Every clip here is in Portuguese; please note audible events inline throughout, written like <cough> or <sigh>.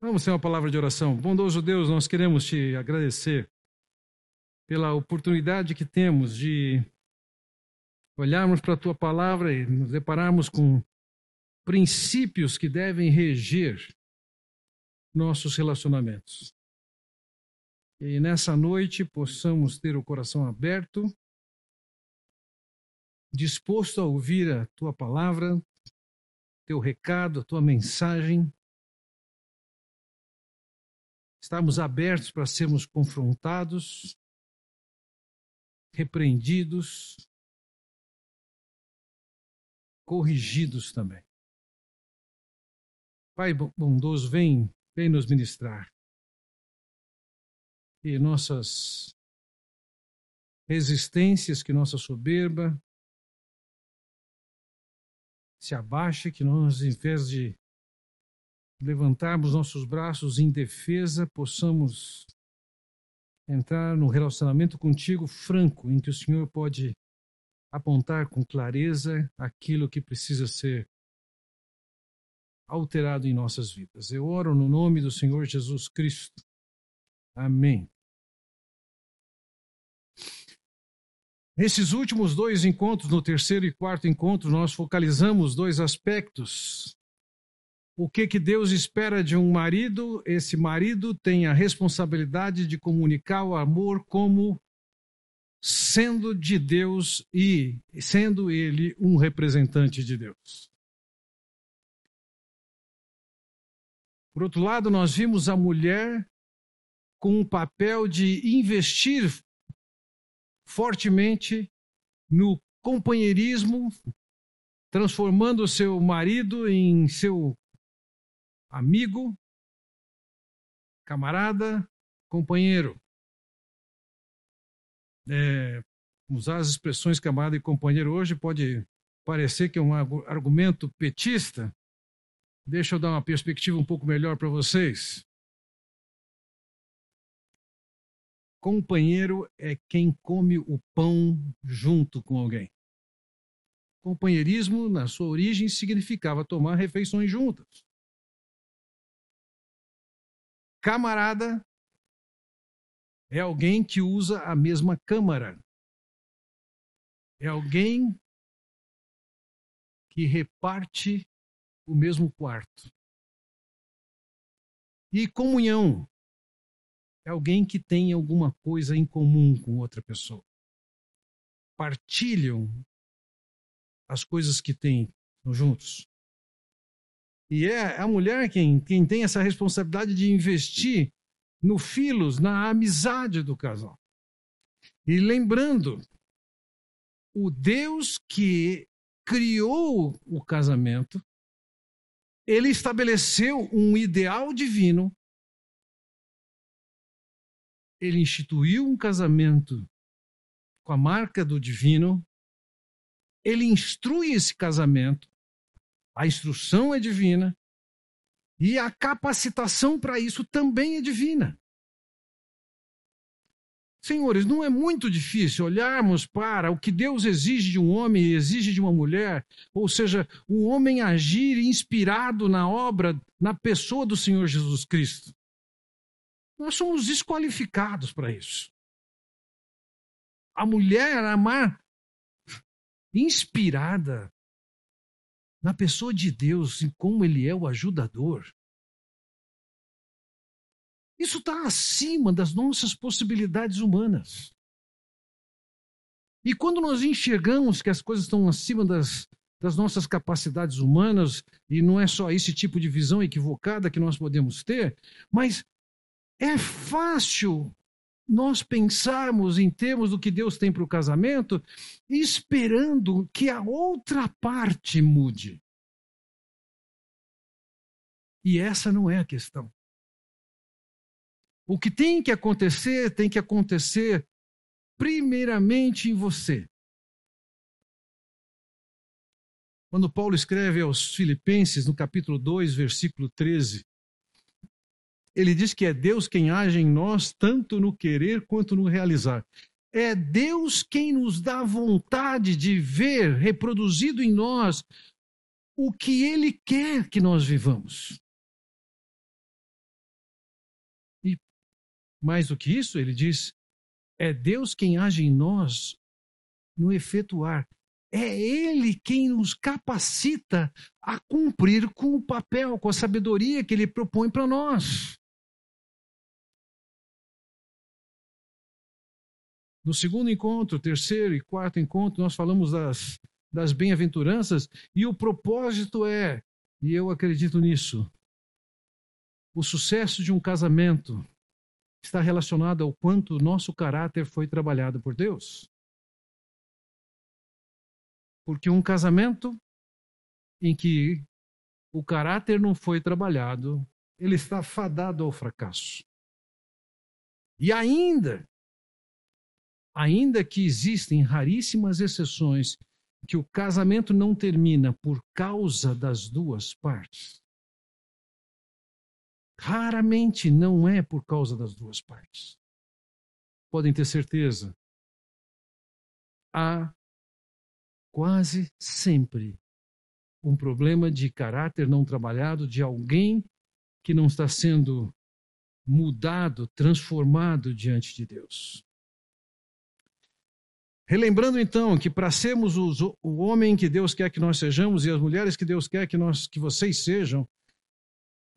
Vamos ter uma palavra de oração. Bondoso Deus, nós queremos te agradecer pela oportunidade que temos de olharmos para a tua palavra e nos depararmos com princípios que devem reger nossos relacionamentos. E nessa noite possamos ter o coração aberto, disposto a ouvir a tua palavra, teu recado, a tua mensagem Estamos abertos para sermos confrontados, repreendidos, corrigidos também. Pai bondoso, vem, vem nos ministrar. E nossas resistências, que nossa soberba se abaixe, que nós, em vez de levantarmos nossos braços em defesa, possamos entrar no relacionamento contigo franco, em que o Senhor pode apontar com clareza aquilo que precisa ser alterado em nossas vidas. Eu oro no nome do Senhor Jesus Cristo. Amém. Nesses últimos dois encontros, no terceiro e quarto encontro, nós focalizamos dois aspectos o que, que Deus espera de um marido? Esse marido tem a responsabilidade de comunicar o amor como sendo de Deus e sendo ele um representante de Deus. Por outro lado, nós vimos a mulher com o papel de investir fortemente no companheirismo, transformando seu marido em seu amigo, camarada, companheiro. É, usar as expressões camarada e companheiro hoje pode parecer que é um argumento petista. Deixa eu dar uma perspectiva um pouco melhor para vocês. Companheiro é quem come o pão junto com alguém. Companheirismo, na sua origem, significava tomar refeições juntas. Camarada é alguém que usa a mesma câmara. É alguém que reparte o mesmo quarto. E comunhão é alguém que tem alguma coisa em comum com outra pessoa. Partilham as coisas que têm juntos. E é a mulher quem, quem tem essa responsabilidade de investir no filos, na amizade do casal. E lembrando, o Deus que criou o casamento, ele estabeleceu um ideal divino, ele instituiu um casamento com a marca do divino, ele instrui esse casamento, a instrução é divina e a capacitação para isso também é divina. Senhores, não é muito difícil olharmos para o que Deus exige de um homem e exige de uma mulher, ou seja, o homem agir inspirado na obra, na pessoa do Senhor Jesus Cristo. Nós somos desqualificados para isso. A mulher amar inspirada na pessoa de Deus, em como Ele é o ajudador. Isso está acima das nossas possibilidades humanas. E quando nós enxergamos que as coisas estão acima das, das nossas capacidades humanas, e não é só esse tipo de visão equivocada que nós podemos ter, mas é fácil nós pensarmos em termos do que Deus tem para o casamento, esperando que a outra parte mude. E essa não é a questão. O que tem que acontecer, tem que acontecer primeiramente em você. Quando Paulo escreve aos Filipenses, no capítulo 2, versículo 13, ele diz que é Deus quem age em nós, tanto no querer quanto no realizar. É Deus quem nos dá vontade de ver reproduzido em nós o que Ele quer que nós vivamos. Mais do que isso, ele diz: é Deus quem age em nós no efetuar. É Ele quem nos capacita a cumprir com o papel, com a sabedoria que Ele propõe para nós. No segundo encontro, terceiro e quarto encontro, nós falamos das, das bem-aventuranças e o propósito é, e eu acredito nisso, o sucesso de um casamento está relacionado ao quanto o nosso caráter foi trabalhado por Deus. Porque um casamento em que o caráter não foi trabalhado, ele está fadado ao fracasso. E ainda, ainda que existem raríssimas exceções que o casamento não termina por causa das duas partes, Raramente não é por causa das duas partes. Podem ter certeza. Há quase sempre um problema de caráter não trabalhado de alguém que não está sendo mudado, transformado diante de Deus. Relembrando então que para sermos os, o homem que Deus quer que nós sejamos e as mulheres que Deus quer que nós que vocês sejam,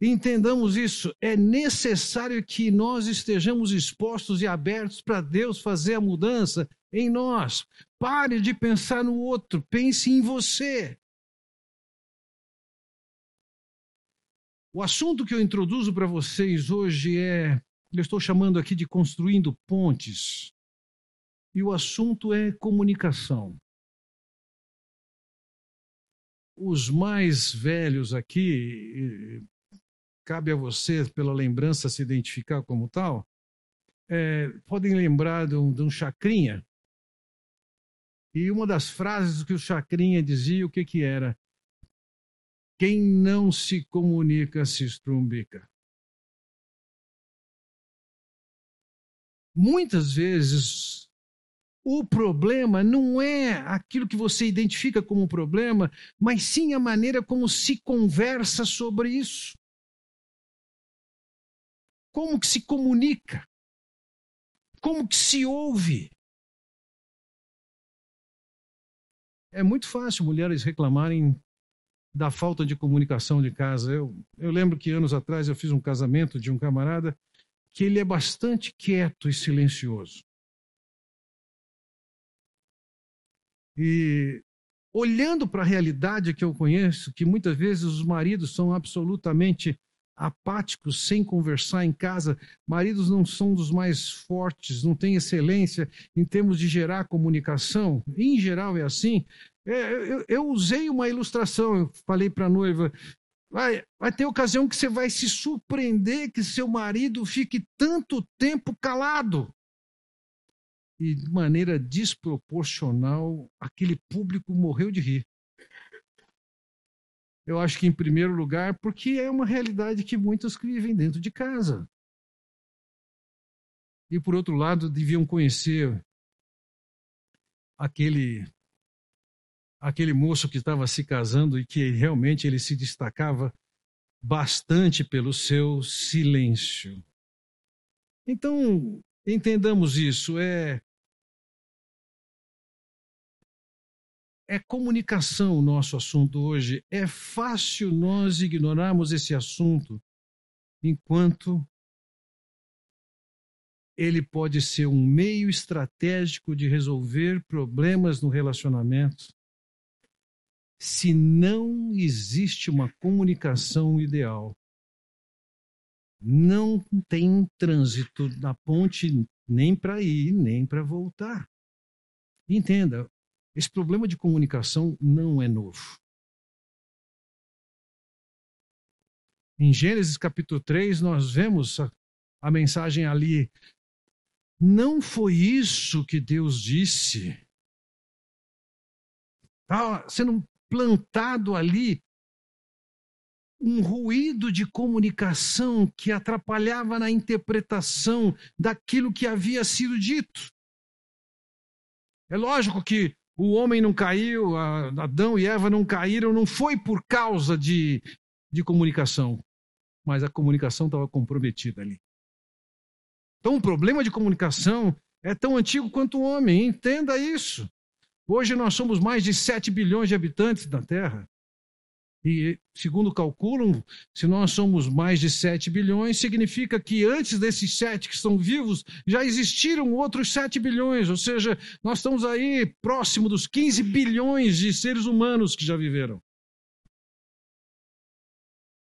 Entendamos isso, é necessário que nós estejamos expostos e abertos para Deus fazer a mudança em nós. Pare de pensar no outro, pense em você. O assunto que eu introduzo para vocês hoje é, eu estou chamando aqui de construindo pontes. E o assunto é comunicação. Os mais velhos aqui cabe a você, pela lembrança, se identificar como tal, é, podem lembrar de um, de um chacrinha. E uma das frases que o chacrinha dizia, o que que era? Quem não se comunica se estrumbica. Muitas vezes o problema não é aquilo que você identifica como problema, mas sim a maneira como se conversa sobre isso. Como que se comunica? Como que se ouve? É muito fácil mulheres reclamarem da falta de comunicação de casa. Eu, eu lembro que anos atrás eu fiz um casamento de um camarada que ele é bastante quieto e silencioso. E olhando para a realidade que eu conheço, que muitas vezes os maridos são absolutamente apáticos, sem conversar em casa. Maridos não são dos mais fortes, não têm excelência em termos de gerar comunicação. Em geral é assim. É, eu, eu, usei uma ilustração, eu falei para a noiva. Vai, vai ter ocasião que você vai se surpreender que seu marido fique tanto tempo calado. E de maneira desproporcional, aquele público morreu de rir. Eu acho que, em primeiro lugar, porque é uma realidade que muitos vivem dentro de casa. E, por outro lado, deviam conhecer aquele aquele moço que estava se casando e que realmente ele se destacava bastante pelo seu silêncio. Então, entendamos isso, é É comunicação o nosso assunto hoje. É fácil nós ignorarmos esse assunto enquanto ele pode ser um meio estratégico de resolver problemas no relacionamento. Se não existe uma comunicação ideal, não tem trânsito na ponte nem para ir, nem para voltar. Entenda, esse problema de comunicação não é novo. Em Gênesis capítulo 3, nós vemos a, a mensagem ali. Não foi isso que Deus disse. Estava sendo plantado ali um ruído de comunicação que atrapalhava na interpretação daquilo que havia sido dito. É lógico que o homem não caiu, Adão e Eva não caíram, não foi por causa de, de comunicação, mas a comunicação estava comprometida ali. Então, o problema de comunicação é tão antigo quanto o homem, entenda isso. Hoje nós somos mais de 7 bilhões de habitantes na Terra. E, segundo calculam, se nós somos mais de 7 bilhões, significa que antes desses 7 que estão vivos, já existiram outros 7 bilhões. Ou seja, nós estamos aí próximo dos 15 bilhões de seres humanos que já viveram.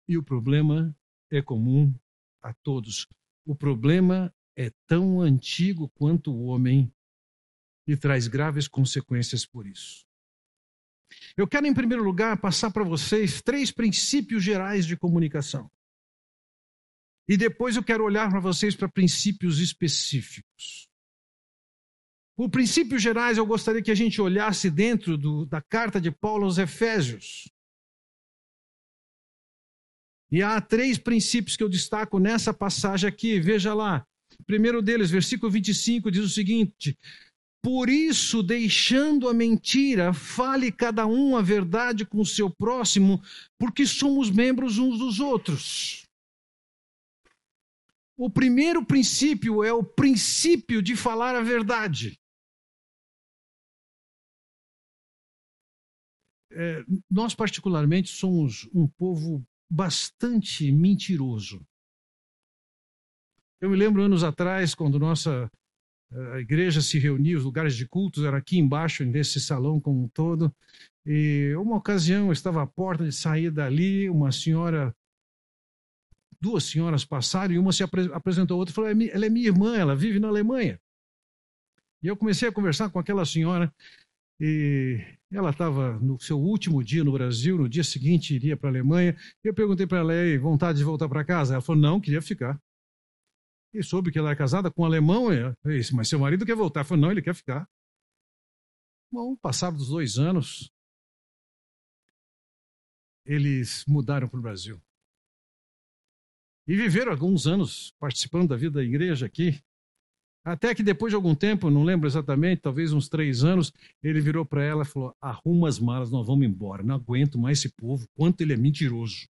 E o problema é comum a todos. O problema é tão antigo quanto o homem e traz graves consequências por isso. Eu quero, em primeiro lugar, passar para vocês três princípios gerais de comunicação. E depois eu quero olhar para vocês para princípios específicos. Por princípios gerais, eu gostaria que a gente olhasse dentro do, da carta de Paulo aos Efésios. E há três princípios que eu destaco nessa passagem aqui. Veja lá. primeiro deles, versículo 25, diz o seguinte: por isso, deixando a mentira, fale cada um a verdade com o seu próximo, porque somos membros uns dos outros. O primeiro princípio é o princípio de falar a verdade. É, nós, particularmente, somos um povo bastante mentiroso. Eu me lembro anos atrás, quando nossa a igreja se reunia, os lugares de cultos eram aqui embaixo, nesse salão como um todo. E uma ocasião, eu estava à porta de sair dali, uma senhora, duas senhoras passaram e uma se apresentou a outra e falou: é ela é minha irmã, ela vive na Alemanha. E eu comecei a conversar com aquela senhora e ela estava no seu último dia no Brasil, no dia seguinte iria para a Alemanha. Eu perguntei para ela, vontade de voltar para casa? Ela falou, não, queria ficar. E soube que ela é casada com um alemão. E disse, mas seu marido quer voltar. Eu falei, não, ele quer ficar. Bom, passados dos dois anos, eles mudaram para o Brasil. E viveram alguns anos participando da vida da igreja aqui. Até que depois de algum tempo, não lembro exatamente, talvez uns três anos, ele virou para ela e falou: arruma as malas, nós vamos embora. Não aguento mais esse povo, quanto ele é mentiroso.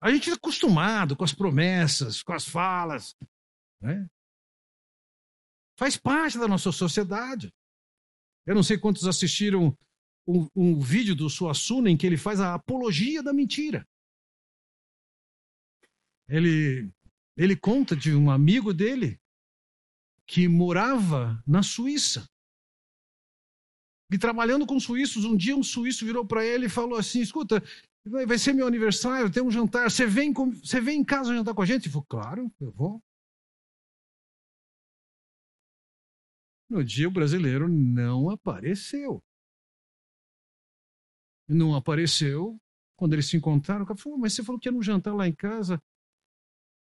A gente é acostumado com as promessas, com as falas. Né? Faz parte da nossa sociedade. Eu não sei quantos assistiram um, um vídeo do Suassuna em que ele faz a apologia da mentira. Ele, ele conta de um amigo dele que morava na Suíça. E trabalhando com suíços, um dia um suíço virou para ele e falou assim: Escuta, vai ser meu aniversário, tem um jantar, você vem, com, você vem em casa jantar com a gente? Ele falou: Claro, eu vou. No dia o brasileiro não apareceu. Não apareceu. Quando eles se encontraram, o cara falou: Mas você falou que ia no jantar lá em casa.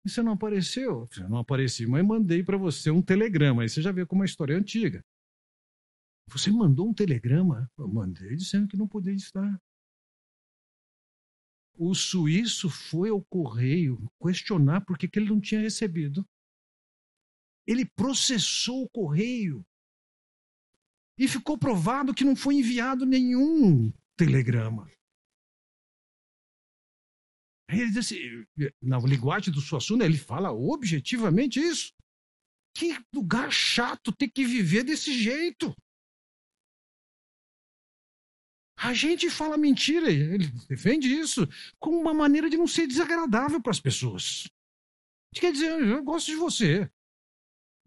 E você não apareceu? Eu não apareci, mas mandei para você um telegrama. Aí você já vê como a história é antiga. Você mandou um telegrama? Eu mandei dizendo que não podia estar. O suíço foi ao correio questionar por que ele não tinha recebido ele processou o correio. E ficou provado que não foi enviado nenhum telegrama. Ele diz assim, na linguagem do Suassuna, ele fala objetivamente isso. Que lugar chato ter que viver desse jeito. A gente fala mentira, ele defende isso, como uma maneira de não ser desagradável para as pessoas. Quer dizer, eu gosto de você.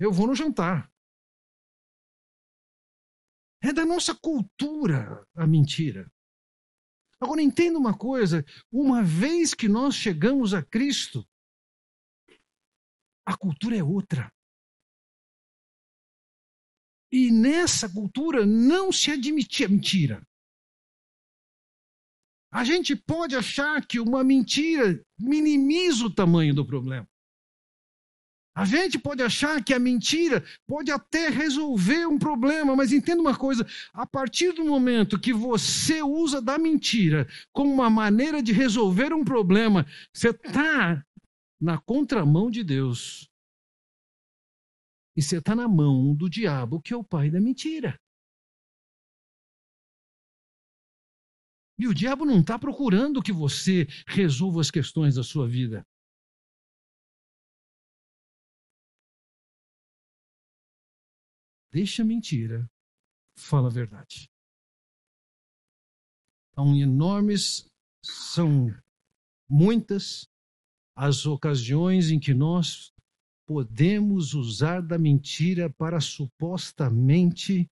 Eu vou no jantar. É da nossa cultura a mentira. Agora entenda uma coisa: uma vez que nós chegamos a Cristo, a cultura é outra. E nessa cultura não se admite a mentira. A gente pode achar que uma mentira minimiza o tamanho do problema. A gente pode achar que a mentira pode até resolver um problema, mas entenda uma coisa: a partir do momento que você usa da mentira como uma maneira de resolver um problema, você está na contramão de Deus. E você está na mão do diabo, que é o pai da mentira. E o diabo não está procurando que você resolva as questões da sua vida. Deixa mentira, fala a verdade. São enormes, são muitas as ocasiões em que nós podemos usar da mentira para supostamente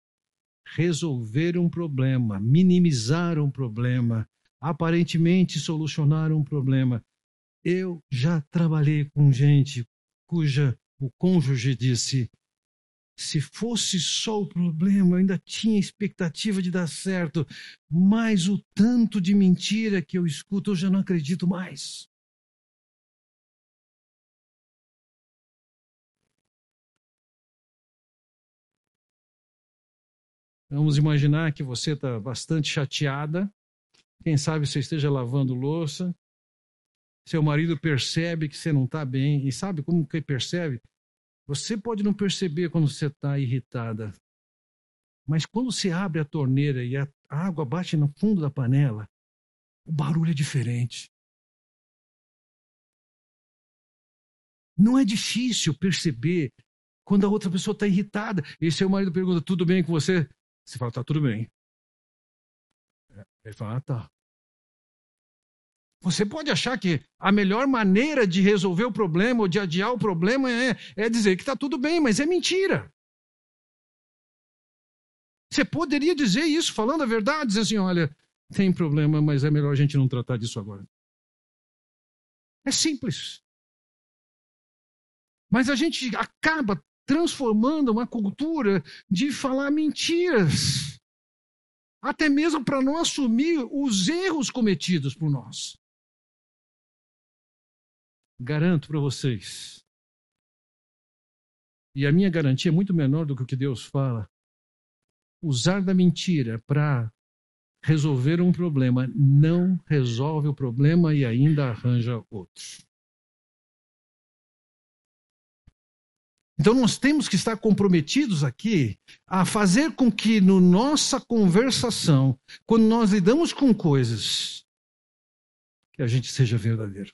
resolver um problema, minimizar um problema, aparentemente solucionar um problema. Eu já trabalhei com gente cuja o cônjuge disse: se fosse só o problema, eu ainda tinha expectativa de dar certo, mas o tanto de mentira que eu escuto, eu já não acredito mais. Vamos imaginar que você está bastante chateada. Quem sabe você esteja lavando louça. Seu marido percebe que você não está bem. E sabe como que percebe? Você pode não perceber quando você está irritada. Mas quando você abre a torneira e a água bate no fundo da panela, o barulho é diferente. Não é difícil perceber quando a outra pessoa está irritada. E seu marido pergunta: tudo bem com você? Você fala, tá tudo bem. Ele fala, ah, tá. Você pode achar que a melhor maneira de resolver o problema ou de adiar o problema é, é dizer que está tudo bem, mas é mentira. Você poderia dizer isso falando a verdade, dizer assim: olha, tem problema, mas é melhor a gente não tratar disso agora. É simples. Mas a gente acaba transformando uma cultura de falar mentiras, até mesmo para não assumir os erros cometidos por nós. Garanto para vocês, e a minha garantia é muito menor do que o que Deus fala, usar da mentira para resolver um problema não resolve o problema e ainda arranja outro. Então nós temos que estar comprometidos aqui a fazer com que no nossa conversação, quando nós lidamos com coisas, que a gente seja verdadeiro.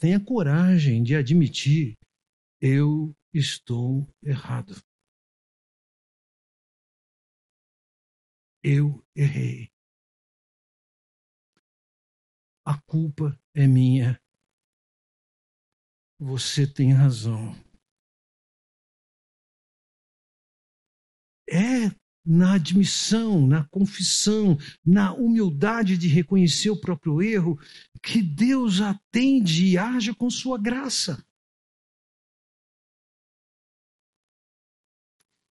Tenha coragem de admitir eu estou errado. Eu errei. A culpa é minha você tem razão. É na admissão, na confissão, na humildade de reconhecer o próprio erro, que Deus atende e age com sua graça.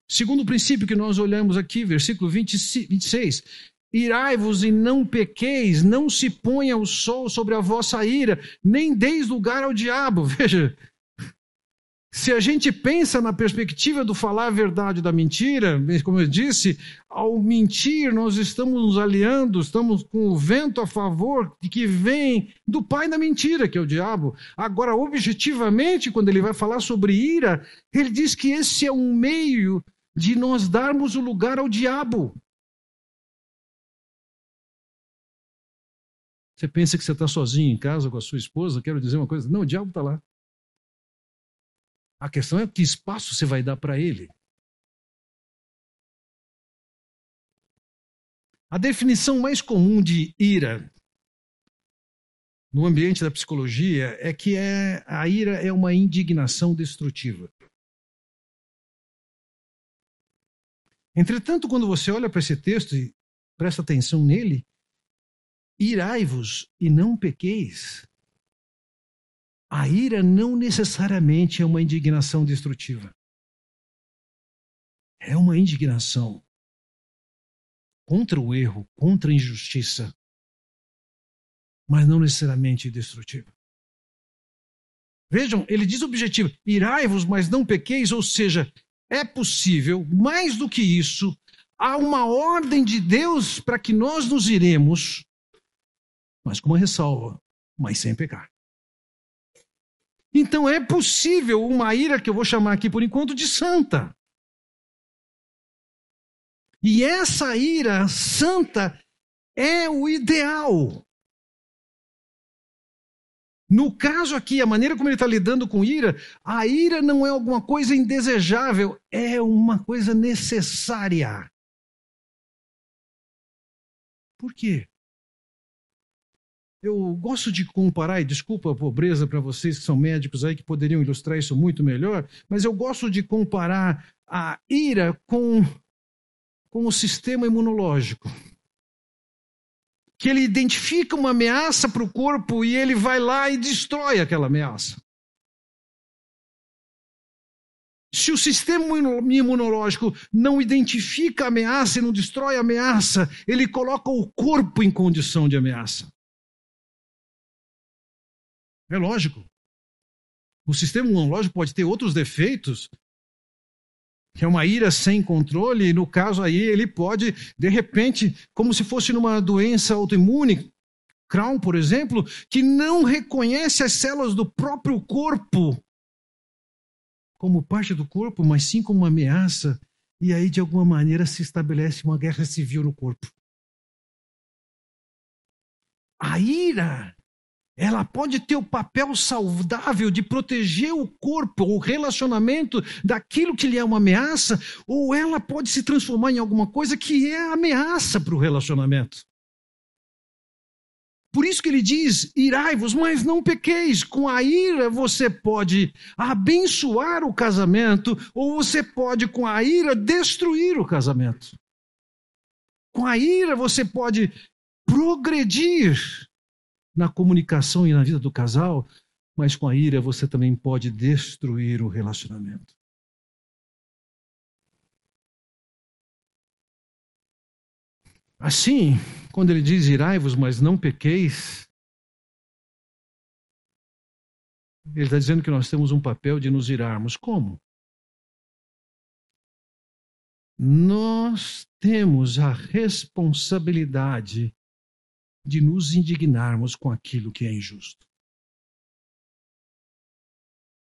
Segundo o princípio que nós olhamos aqui, versículo 26, Irai-vos e não pequeis, não se ponha o sol sobre a vossa ira, nem deis lugar ao diabo. <laughs> Veja, se a gente pensa na perspectiva do falar a verdade da mentira, como eu disse, ao mentir nós estamos nos aliando, estamos com o vento a favor que vem do pai da mentira, que é o diabo. Agora, objetivamente, quando ele vai falar sobre ira, ele diz que esse é um meio de nós darmos o lugar ao diabo. Você pensa que você está sozinho em casa com a sua esposa? Quero dizer uma coisa: não, o diabo está lá. A questão é que espaço você vai dar para ele. A definição mais comum de ira no ambiente da psicologia é que é, a ira é uma indignação destrutiva. Entretanto, quando você olha para esse texto e presta atenção nele, Irai-vos e não pequeis. A ira não necessariamente é uma indignação destrutiva. É uma indignação contra o erro, contra a injustiça, mas não necessariamente destrutiva. Vejam, ele diz o objetivo: irai-vos, mas não pequeis, ou seja, é possível, mais do que isso, há uma ordem de Deus para que nós nos iremos, mas com uma ressalva, mas sem pecar. Então é possível uma ira que eu vou chamar aqui por enquanto de santa. E essa ira santa é o ideal. No caso aqui, a maneira como ele está lidando com ira, a ira não é alguma coisa indesejável, é uma coisa necessária. Por quê? Eu gosto de comparar, e desculpa a pobreza para vocês que são médicos aí que poderiam ilustrar isso muito melhor, mas eu gosto de comparar a ira com, com o sistema imunológico. Que ele identifica uma ameaça para o corpo e ele vai lá e destrói aquela ameaça. Se o sistema imunológico não identifica a ameaça e não destrói a ameaça, ele coloca o corpo em condição de ameaça. É lógico. O sistema imunológico pode ter outros defeitos, que é uma ira sem controle, e no caso aí ele pode, de repente, como se fosse numa doença autoimune, Crohn, por exemplo, que não reconhece as células do próprio corpo como parte do corpo, mas sim como uma ameaça, e aí de alguma maneira se estabelece uma guerra civil no corpo. A ira ela pode ter o papel saudável de proteger o corpo, o relacionamento daquilo que lhe é uma ameaça, ou ela pode se transformar em alguma coisa que é ameaça para o relacionamento. Por isso que ele diz: irai-vos, mas não pequeis. Com a ira você pode abençoar o casamento, ou você pode, com a ira, destruir o casamento. Com a ira você pode progredir na comunicação e na vida do casal, mas com a ira você também pode destruir o relacionamento. Assim, quando ele diz irai-vos, mas não pequeis, ele está dizendo que nós temos um papel de nos irarmos. Como? Nós temos a responsabilidade de nos indignarmos com aquilo que é injusto,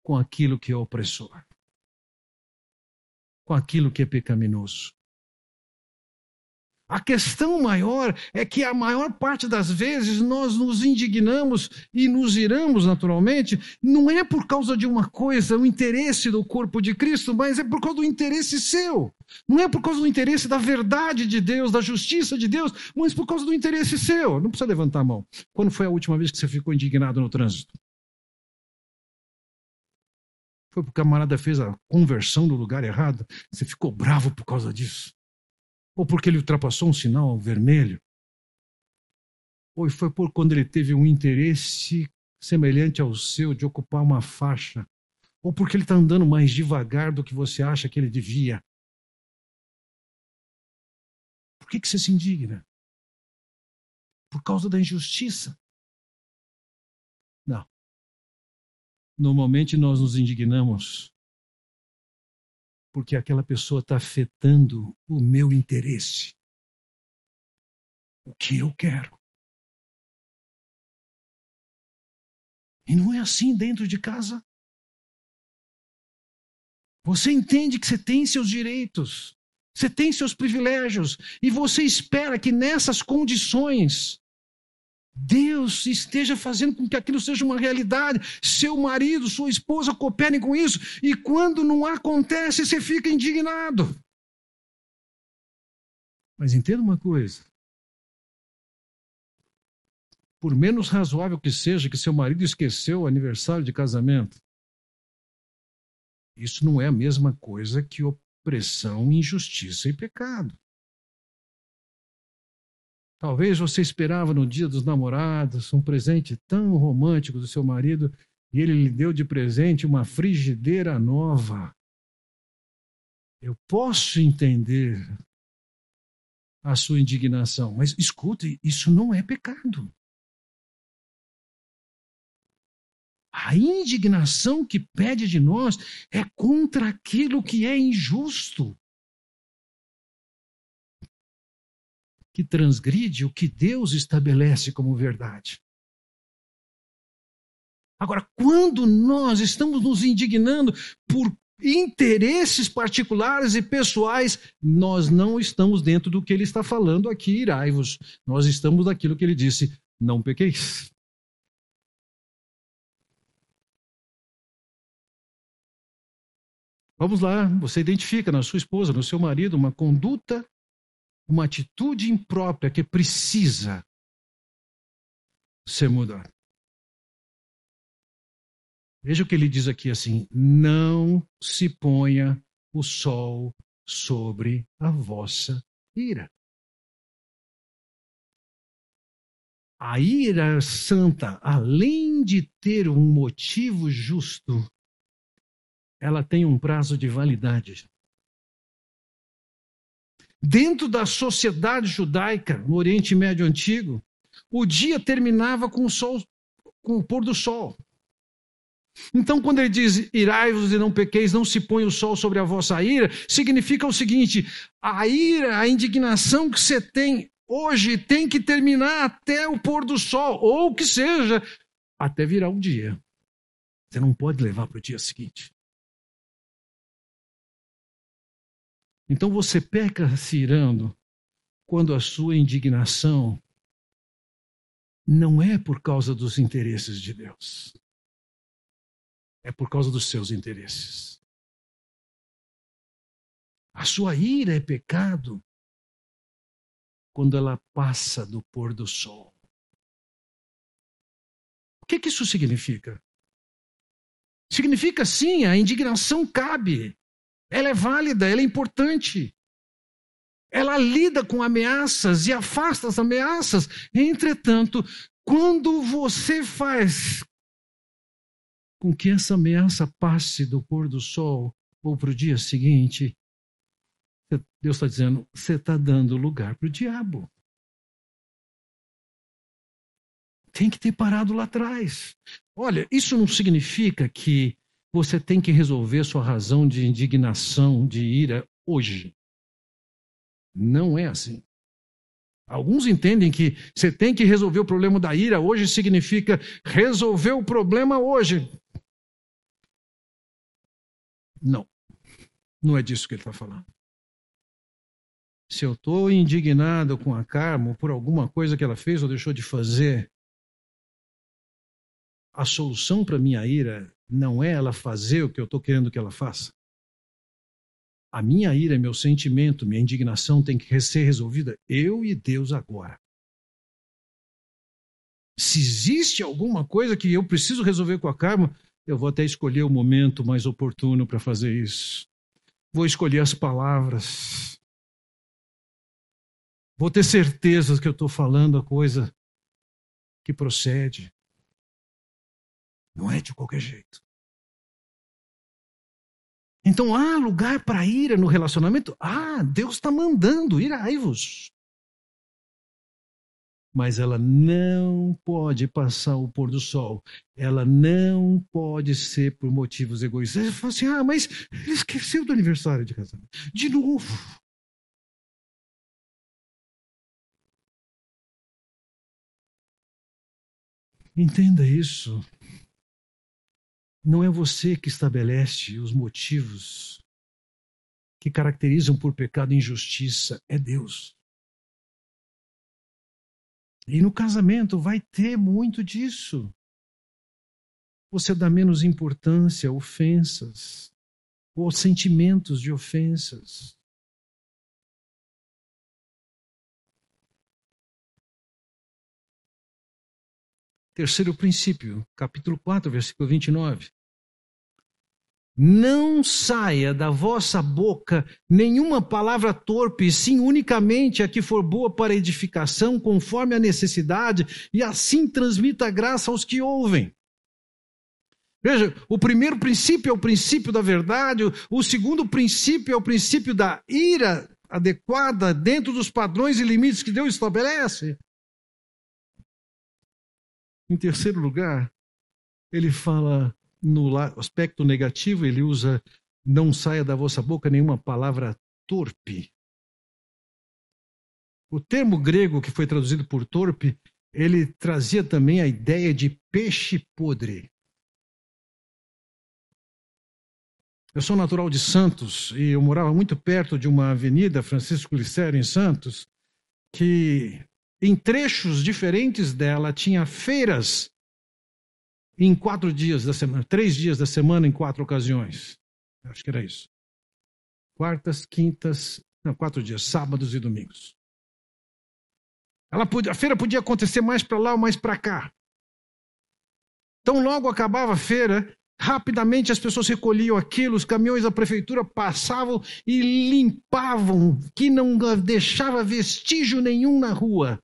com aquilo que é opressor, com aquilo que é pecaminoso. A questão maior é que a maior parte das vezes nós nos indignamos e nos iramos naturalmente, não é por causa de uma coisa, o interesse do corpo de Cristo, mas é por causa do interesse seu. Não é por causa do interesse da verdade de Deus, da justiça de Deus, mas por causa do interesse seu. Não precisa levantar a mão. Quando foi a última vez que você ficou indignado no trânsito? Foi porque o camarada fez a conversão no lugar errado? Você ficou bravo por causa disso? Ou porque ele ultrapassou um sinal vermelho? Ou foi por quando ele teve um interesse semelhante ao seu de ocupar uma faixa? Ou porque ele está andando mais devagar do que você acha que ele devia? Por que, que você se indigna? Por causa da injustiça? Não. Normalmente nós nos indignamos porque aquela pessoa está afetando o meu interesse. O que eu quero. E não é assim dentro de casa. Você entende que você tem seus direitos, você tem seus privilégios, e você espera que nessas condições Deus esteja fazendo com que aquilo seja uma realidade. Seu marido, sua esposa cooperem com isso. E quando não acontece, você fica indignado. Mas entenda uma coisa. Por menos razoável que seja que seu marido esqueceu o aniversário de casamento, isso não é a mesma coisa que opressão, injustiça e pecado. Talvez você esperava no dia dos namorados um presente tão romântico do seu marido e ele lhe deu de presente uma frigideira nova. Eu posso entender a sua indignação, mas escute, isso não é pecado. A indignação que pede de nós é contra aquilo que é injusto. que transgride o que Deus estabelece como verdade. Agora, quando nós estamos nos indignando por interesses particulares e pessoais, nós não estamos dentro do que ele está falando aqui, irai-vos. Nós estamos daquilo que ele disse, não pequeis. Vamos lá, você identifica na sua esposa, no seu marido, uma conduta uma atitude imprópria que precisa ser mudada. Veja o que ele diz aqui assim: não se ponha o sol sobre a vossa ira. A ira santa, além de ter um motivo justo, ela tem um prazo de validade. Dentro da sociedade judaica, no Oriente Médio Antigo, o dia terminava com o sol, com o pôr do sol. Então, quando ele diz irai-vos e não pequeis, não se põe o sol sobre a vossa ira, significa o seguinte: a ira, a indignação que você tem hoje tem que terminar até o pôr do sol, ou que seja, até virar um dia. Você não pode levar para o dia seguinte. Então você peca se irando quando a sua indignação não é por causa dos interesses de Deus, é por causa dos seus interesses. A sua ira é pecado quando ela passa do pôr do sol. O que, que isso significa? Significa sim, a indignação cabe, ela é válida, ela é importante. Ela lida com ameaças e afasta as ameaças. Entretanto, quando você faz com que essa ameaça passe do pôr do sol ou para o dia seguinte, Deus está dizendo: você está dando lugar para o diabo. Tem que ter parado lá atrás. Olha, isso não significa que você tem que resolver sua razão de indignação, de ira hoje. Não é assim. Alguns entendem que você tem que resolver o problema da ira hoje significa resolver o problema hoje. Não. Não é disso que ele está falando. Se eu estou indignado com a Carmo por alguma coisa que ela fez ou deixou de fazer, a solução para minha ira não é ela fazer o que eu estou querendo que ela faça. A minha ira, meu sentimento, minha indignação tem que ser resolvida eu e Deus agora. Se existe alguma coisa que eu preciso resolver com a karma, eu vou até escolher o momento mais oportuno para fazer isso. Vou escolher as palavras. Vou ter certeza que eu estou falando a coisa que procede. Não é de qualquer jeito. Então há lugar para ira no relacionamento? Ah, Deus está mandando, irai-vos. Mas ela não pode passar o pôr do sol. Ela não pode ser por motivos egoístas. Você fala assim: ah, mas ele esqueceu do aniversário de casamento. De novo. Entenda isso. Não é você que estabelece os motivos que caracterizam por pecado e injustiça, é Deus. E no casamento vai ter muito disso. Você dá menos importância a ofensas ou aos sentimentos de ofensas. Terceiro princípio, capítulo 4, versículo 29. Não saia da vossa boca nenhuma palavra torpe, sim unicamente a que for boa para edificação, conforme a necessidade, e assim transmita graça aos que ouvem. Veja, o primeiro princípio é o princípio da verdade, o segundo princípio é o princípio da ira adequada dentro dos padrões e limites que Deus estabelece. Em terceiro lugar, ele fala no aspecto negativo, ele usa não saia da vossa boca nenhuma palavra torpe. O termo grego que foi traduzido por torpe, ele trazia também a ideia de peixe podre. Eu sou natural de Santos e eu morava muito perto de uma avenida, Francisco Licério, em Santos, que em trechos diferentes dela tinha feiras em quatro dias da semana, três dias da semana em quatro ocasiões. Acho que era isso. Quartas, quintas, não, quatro dias, sábados e domingos. Ela podia, a feira podia acontecer mais para lá ou mais para cá. Então, logo acabava a feira, rapidamente as pessoas recolhiam aquilo, os caminhões da prefeitura passavam e limpavam, que não deixava vestígio nenhum na rua.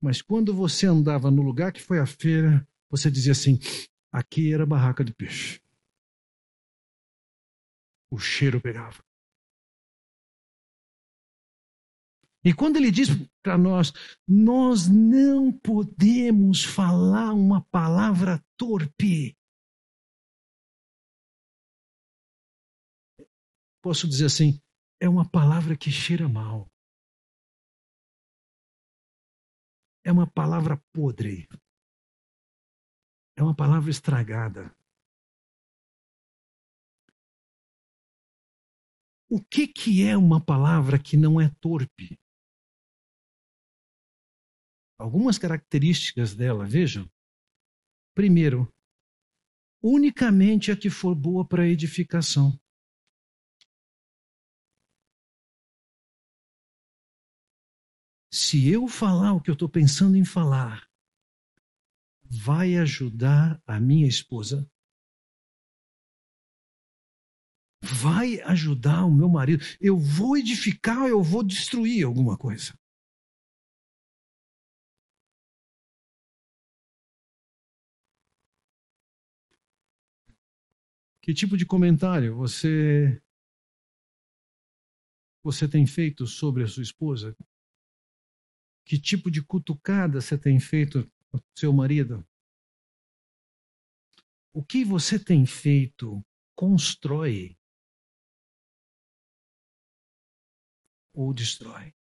Mas quando você andava no lugar que foi a feira, você dizia assim: aqui era barraca de peixe. O cheiro pegava. E quando ele diz para nós, nós não podemos falar uma palavra torpe. Posso dizer assim, é uma palavra que cheira mal. É uma palavra podre. É uma palavra estragada. O que, que é uma palavra que não é torpe? algumas características dela, vejam. Primeiro, unicamente a que for boa para edificação. Se eu falar o que eu estou pensando em falar, vai ajudar a minha esposa? Vai ajudar o meu marido? Eu vou edificar eu vou destruir alguma coisa? Que tipo de comentário você você tem feito sobre a sua esposa? Que tipo de cutucada você tem feito seu marido? O que você tem feito? Constrói. Ou destrói?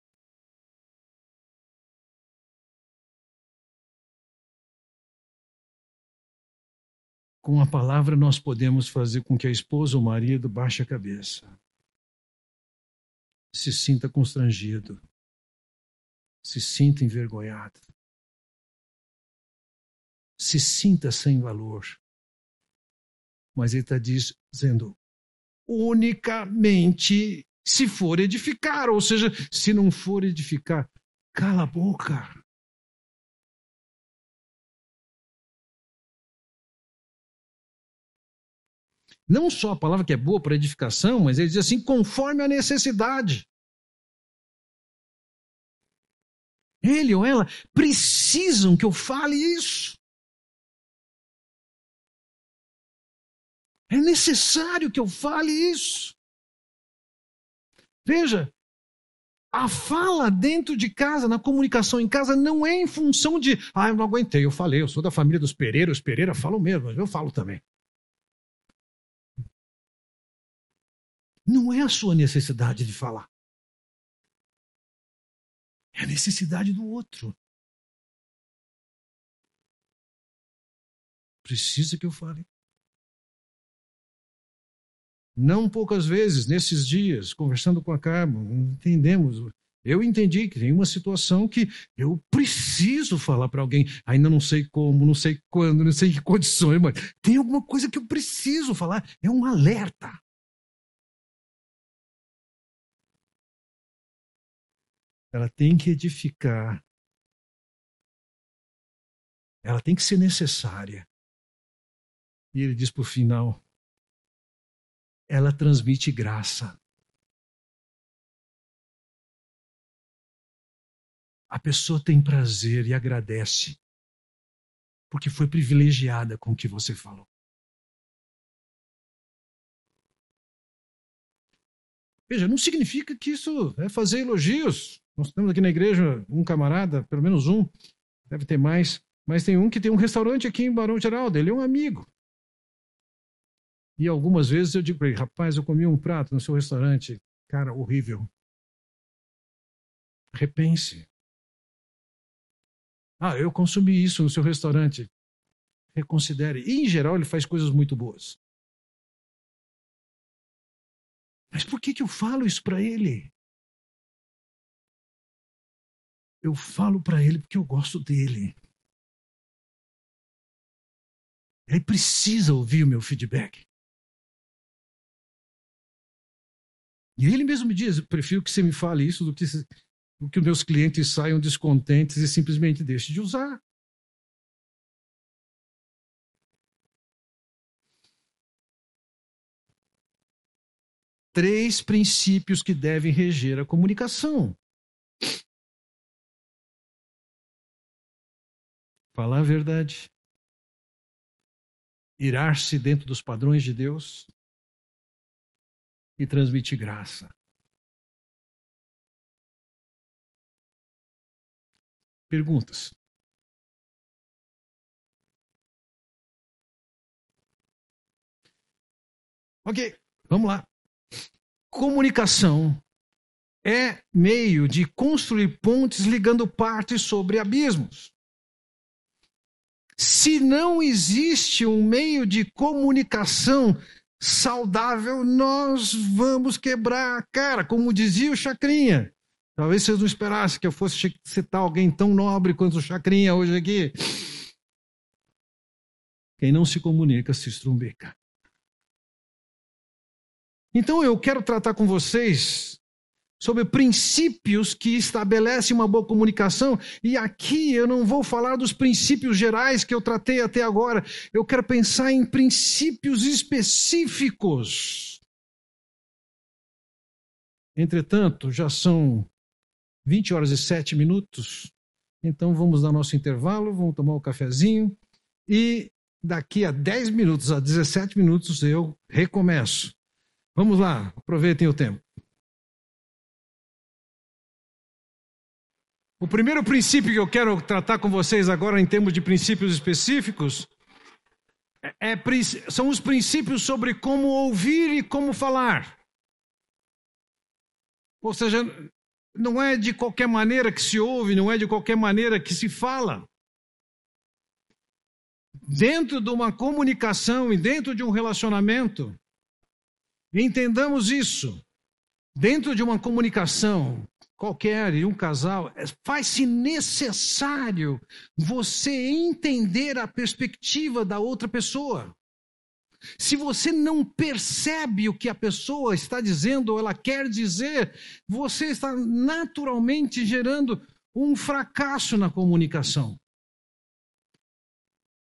Com a palavra, nós podemos fazer com que a esposa ou o marido baixe a cabeça, se sinta constrangido, se sinta envergonhado, se sinta sem valor. Mas ele está dizendo, unicamente se for edificar, ou seja, se não for edificar, cala a boca. Não só a palavra que é boa para edificação, mas ele diz assim, conforme a necessidade. Ele ou ela precisam que eu fale isso. É necessário que eu fale isso. Veja, a fala dentro de casa, na comunicação em casa, não é em função de, ah, eu não aguentei, eu falei, eu sou da família dos Pereira, os Pereira falam mesmo, eu falo também. Não é a sua necessidade de falar. É a necessidade do outro. Precisa que eu fale. Não poucas vezes, nesses dias, conversando com a Carmen, entendemos. Eu entendi que tem uma situação que eu preciso falar para alguém. Ainda não sei como, não sei quando, não sei em que condições, mas tem alguma coisa que eu preciso falar. É um alerta. ela tem que edificar, ela tem que ser necessária. E ele diz por final: ela transmite graça. A pessoa tem prazer e agradece, porque foi privilegiada com o que você falou. Veja, não significa que isso é fazer elogios. Nós temos aqui na igreja um camarada, pelo menos um, deve ter mais, mas tem um que tem um restaurante aqui em Barão Geraldo, ele é um amigo. E algumas vezes eu digo para ele, rapaz, eu comi um prato no seu restaurante, cara, horrível. Repense. Ah, eu consumi isso no seu restaurante. Reconsidere. E, em geral, ele faz coisas muito boas. Mas por que, que eu falo isso para ele? Eu falo para ele porque eu gosto dele. Ele precisa ouvir o meu feedback. E ele mesmo me diz: prefiro que você me fale isso do que, do que meus clientes saiam descontentes e simplesmente deixem de usar. Três princípios que devem reger a comunicação. Falar a verdade, irar-se dentro dos padrões de Deus e transmitir graça. Perguntas? Ok, vamos lá. Comunicação é meio de construir pontes ligando partes sobre abismos. Se não existe um meio de comunicação saudável, nós vamos quebrar a cara, como dizia o Chacrinha. Talvez vocês não esperassem que eu fosse citar alguém tão nobre quanto o Chacrinha hoje aqui. Quem não se comunica se estrumbeca. Então eu quero tratar com vocês sobre princípios que estabelecem uma boa comunicação. E aqui eu não vou falar dos princípios gerais que eu tratei até agora. Eu quero pensar em princípios específicos. Entretanto, já são 20 horas e 7 minutos. Então vamos dar nosso intervalo, vamos tomar um cafezinho e daqui a 10 minutos, a 17 minutos eu recomeço. Vamos lá, aproveitem o tempo. O primeiro princípio que eu quero tratar com vocês agora, em termos de princípios específicos, é, é, são os princípios sobre como ouvir e como falar. Ou seja, não é de qualquer maneira que se ouve, não é de qualquer maneira que se fala. Dentro de uma comunicação e dentro de um relacionamento, entendamos isso. Dentro de uma comunicação, qualquer e um casal, é, faz-se necessário você entender a perspectiva da outra pessoa. Se você não percebe o que a pessoa está dizendo ou ela quer dizer, você está naturalmente gerando um fracasso na comunicação.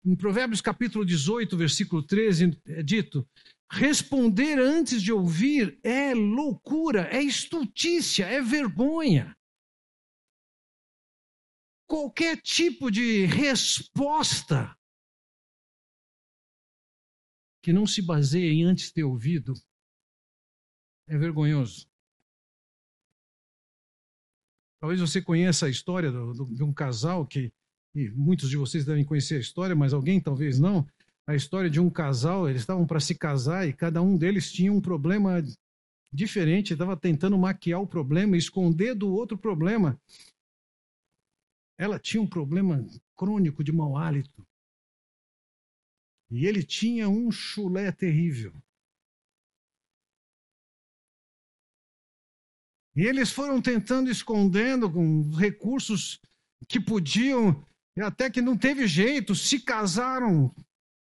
Em Provérbios capítulo 18, versículo 13, é dito: Responder antes de ouvir é loucura, é estultícia, é vergonha. Qualquer tipo de resposta que não se baseie em antes ter ouvido é vergonhoso. Talvez você conheça a história do, do, de um casal que, muitos de vocês devem conhecer a história, mas alguém talvez não, a história de um casal, eles estavam para se casar e cada um deles tinha um problema diferente, estava tentando maquiar o problema, esconder do outro problema. Ela tinha um problema crônico de mau hálito. E ele tinha um chulé terrível. E eles foram tentando escondendo com recursos que podiam, até que não teve jeito, se casaram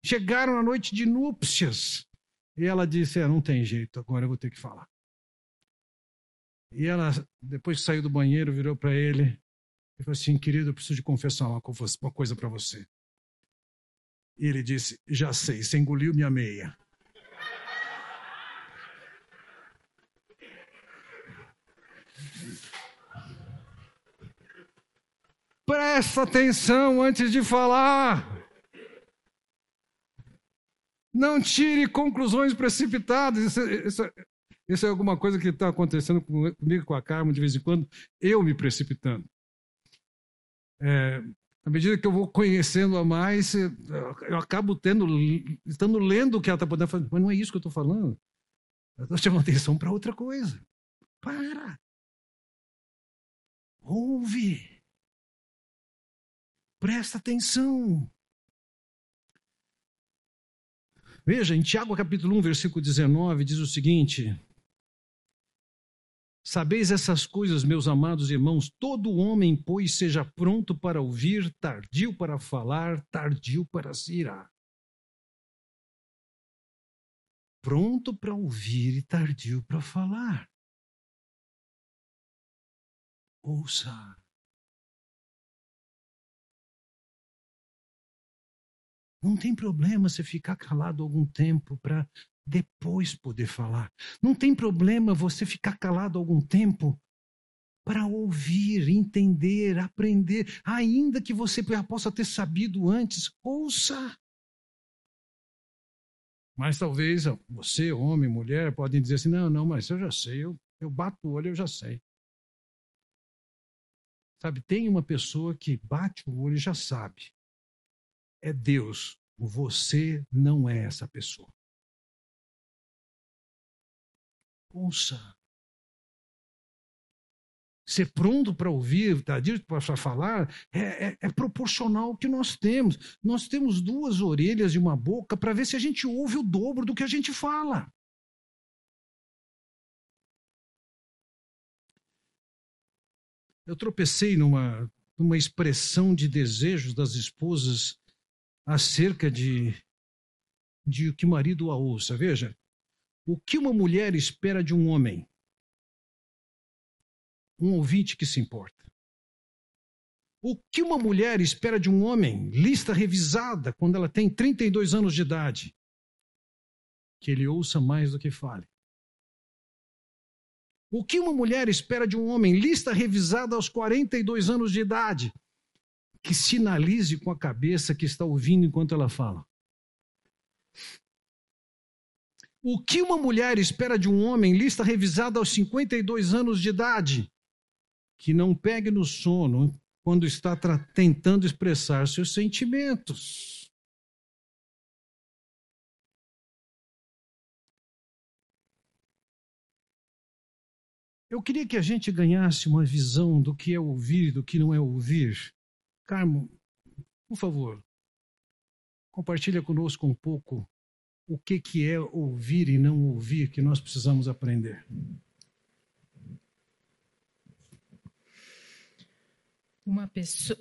Chegaram à noite de núpcias. E ela disse: é, não tem jeito, agora eu vou ter que falar. E ela, depois que saiu do banheiro, virou para ele e falou assim: querido, eu preciso de confessar uma coisa para você. E ele disse: já sei, você engoliu minha meia. Presta atenção antes de falar. Não tire conclusões precipitadas. Isso, isso, isso é alguma coisa que está acontecendo comigo, com a Carmen, de vez em quando, eu me precipitando. É, à medida que eu vou conhecendo a mais, eu acabo tendo, estando lendo o que ela está podendo fazer. Mas não é isso que eu estou falando. Eu estou chamando atenção para outra coisa. Para. Ouve. Presta atenção. Veja, em Tiago capítulo 1, versículo 19, diz o seguinte: Sabeis essas coisas, meus amados irmãos, todo homem, pois, seja pronto para ouvir, tardio para falar, tardio para se irar. Pronto para ouvir e tardio para falar. Ouça. Não tem problema você ficar calado algum tempo para depois poder falar. Não tem problema você ficar calado algum tempo para ouvir, entender, aprender, ainda que você possa ter sabido antes, ouça. Mas talvez você, homem, mulher, podem dizer assim: não, não, mas eu já sei, eu, eu bato o olho, eu já sei. Sabe, tem uma pessoa que bate o olho e já sabe. É Deus. Você não é essa pessoa. Ouça ser pronto para ouvir, estar tá, para falar, é, é, é, proporcional ao que nós temos. Nós temos duas orelhas e uma boca para ver se a gente ouve o dobro do que a gente fala. Eu tropecei numa, numa expressão de desejos das esposas acerca de, de o que o marido a ouça. Veja, o que uma mulher espera de um homem? um ouvinte que se importa. O que uma mulher espera de um homem, lista revisada, quando ela tem 32 anos de idade? Que ele ouça mais do que fale. O que uma mulher espera de um homem, lista revisada aos 42 anos de idade? Que sinalize com a cabeça que está ouvindo enquanto ela fala. O que uma mulher espera de um homem, lista revisada aos 52 anos de idade? que não pegue no sono quando está tentando expressar seus sentimentos. Eu queria que a gente ganhasse uma visão do que é ouvir e do que não é ouvir. Carmo, por favor, compartilha conosco um pouco o que, que é ouvir e não ouvir que nós precisamos aprender. Uma pessoa.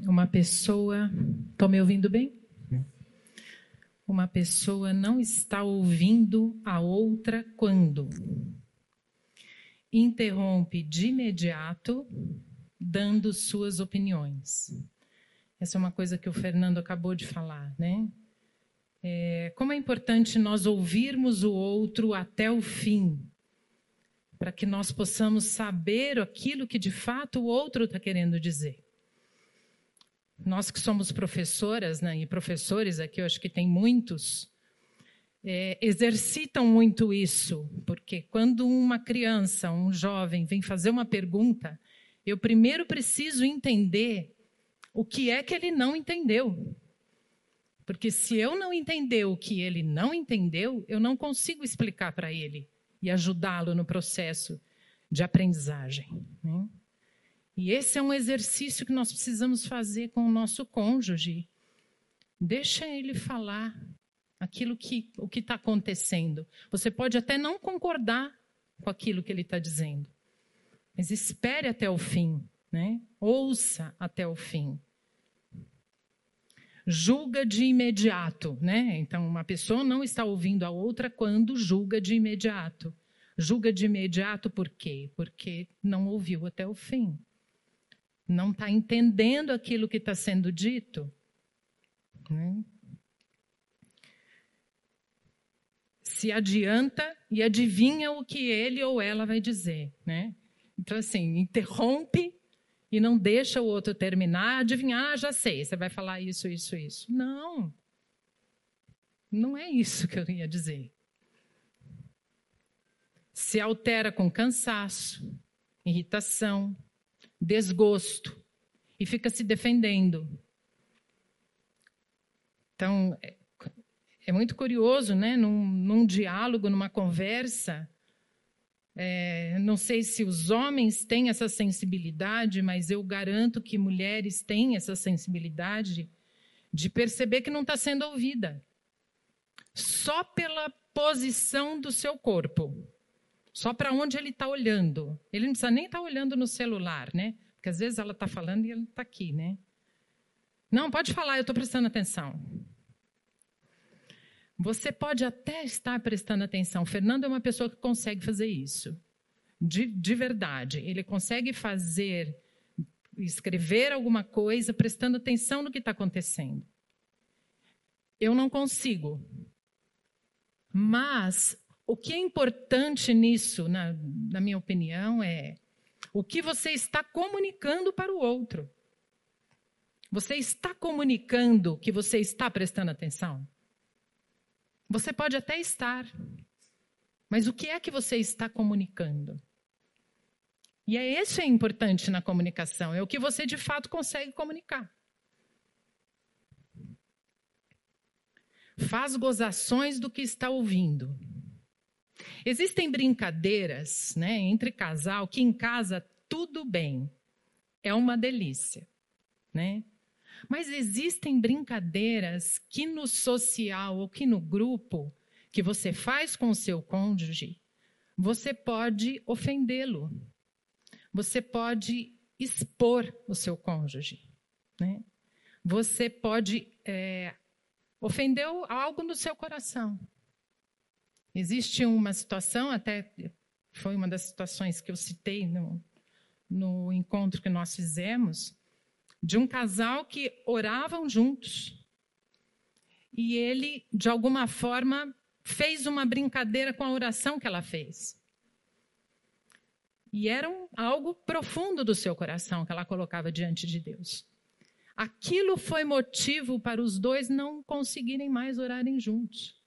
Uma pessoa. Estão me ouvindo bem? Uma pessoa não está ouvindo a outra quando interrompe de imediato, dando suas opiniões. Essa é uma coisa que o Fernando acabou de falar, né? É, como é importante nós ouvirmos o outro até o fim, para que nós possamos saber aquilo que de fato o outro está querendo dizer. Nós que somos professoras né, e professores aqui, eu acho que tem muitos, é, exercitam muito isso, porque quando uma criança, um jovem vem fazer uma pergunta, eu primeiro preciso entender o que é que ele não entendeu. Porque se eu não entender o que ele não entendeu, eu não consigo explicar para ele e ajudá-lo no processo de aprendizagem. Né? E esse é um exercício que nós precisamos fazer com o nosso cônjuge. Deixa ele falar aquilo que o que está acontecendo. Você pode até não concordar com aquilo que ele está dizendo, mas espere até o fim, né? Ouça até o fim. Julga de imediato, né? Então, uma pessoa não está ouvindo a outra quando julga de imediato. Julga de imediato por quê? Porque não ouviu até o fim. Não está entendendo aquilo que está sendo dito. Né? Se adianta e adivinha o que ele ou ela vai dizer. Né? Então, assim, interrompe e não deixa o outro terminar, adivinhar, ah, já sei, você vai falar isso, isso, isso. Não. Não é isso que eu ia dizer se altera com cansaço, irritação, desgosto e fica se defendendo. Então, é, é muito curioso, né? Num, num diálogo, numa conversa, é, não sei se os homens têm essa sensibilidade, mas eu garanto que mulheres têm essa sensibilidade de perceber que não está sendo ouvida. Só pela posição do seu corpo. Só para onde ele está olhando. Ele não precisa nem estar tá olhando no celular, né? Porque às vezes ela está falando e ele está aqui, né? Não, pode falar, eu estou prestando atenção. Você pode até estar prestando atenção. Fernando é uma pessoa que consegue fazer isso. de, de verdade, ele consegue fazer, escrever alguma coisa prestando atenção no que está acontecendo. Eu não consigo. Mas o que é importante nisso, na, na minha opinião, é o que você está comunicando para o outro. Você está comunicando que você está prestando atenção? Você pode até estar, mas o que é que você está comunicando? E é isso é importante na comunicação, é o que você de fato consegue comunicar. Faz gozações do que está ouvindo. Existem brincadeiras, né, entre casal que em casa tudo bem. É uma delícia, né? Mas existem brincadeiras que no social ou que no grupo que você faz com o seu cônjuge, você pode ofendê-lo. Você pode expor o seu cônjuge. Né? Você pode é, ofender algo no seu coração. Existe uma situação, até foi uma das situações que eu citei no, no encontro que nós fizemos, de um casal que oravam juntos. E ele, de alguma forma, fez uma brincadeira com a oração que ela fez. E era um, algo profundo do seu coração que ela colocava diante de Deus. Aquilo foi motivo para os dois não conseguirem mais orarem juntos.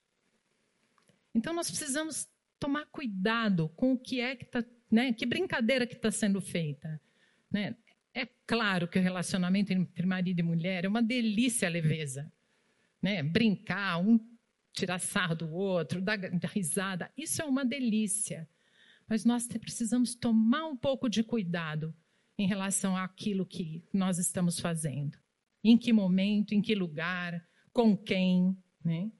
Então nós precisamos tomar cuidado com o que é que está, né? Que brincadeira que está sendo feita, né? É claro que o relacionamento entre marido e mulher é uma delícia a leveza. Né? Brincar, um tirar sarro do outro, dar, dar risada, isso é uma delícia. Mas nós precisamos tomar um pouco de cuidado em relação àquilo que nós estamos fazendo. Em que momento, em que lugar, com quem. Né?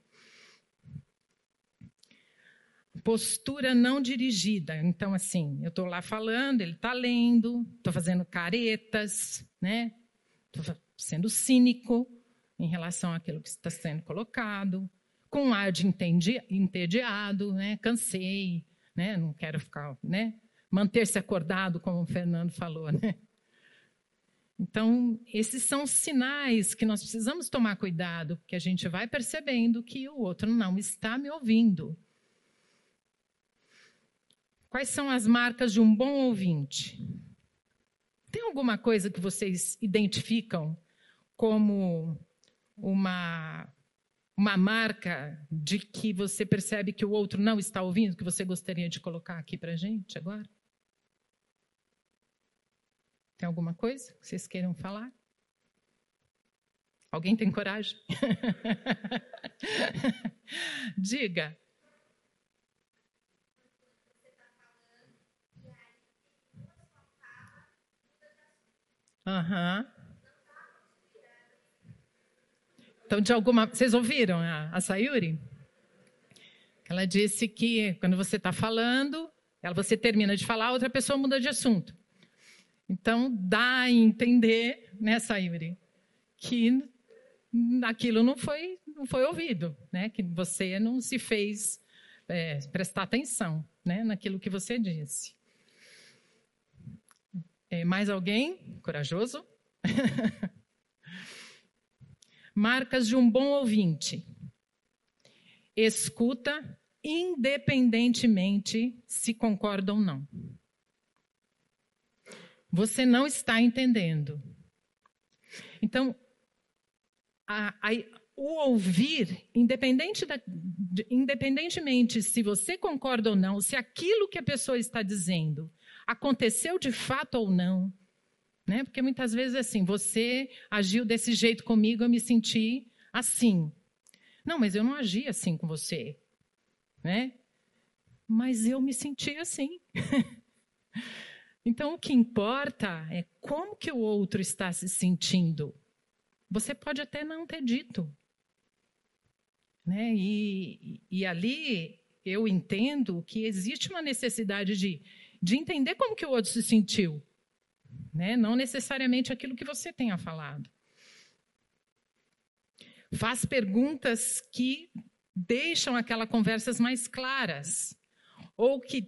Postura não dirigida. Então, assim, eu estou lá falando, ele está lendo, estou fazendo caretas, né? Estou sendo cínico em relação àquilo que está sendo colocado, com um ar de entediado, né? Cansei, né? Não quero ficar, né? Manter-se acordado, como o Fernando falou, né? Então, esses são sinais que nós precisamos tomar cuidado, porque a gente vai percebendo que o outro não está me ouvindo. Quais são as marcas de um bom ouvinte? Tem alguma coisa que vocês identificam como uma, uma marca de que você percebe que o outro não está ouvindo, que você gostaria de colocar aqui para a gente agora? Tem alguma coisa que vocês queiram falar? Alguém tem coragem? <laughs> Diga. Uhum. Então, de alguma. Vocês ouviram a, a Sayuri? Ela disse que quando você está falando, ela, você termina de falar, outra pessoa muda de assunto. Então, dá a entender, né, Sayuri, que aquilo não foi, não foi ouvido, né? que você não se fez é, prestar atenção né, naquilo que você disse. É, mais alguém? Corajoso? <laughs> Marcas de um bom ouvinte. Escuta independentemente se concorda ou não. Você não está entendendo. Então, a, a, o ouvir, independente da, independentemente se você concorda ou não, se aquilo que a pessoa está dizendo aconteceu de fato ou não. Né? Porque muitas vezes é assim, você agiu desse jeito comigo, eu me senti assim. Não, mas eu não agi assim com você. Né? Mas eu me senti assim. <laughs> então o que importa é como que o outro está se sentindo. Você pode até não ter dito. Né? E, e ali eu entendo que existe uma necessidade de de entender como que o outro se sentiu, né? Não necessariamente aquilo que você tenha falado. Faz perguntas que deixam aquelas conversas mais claras ou que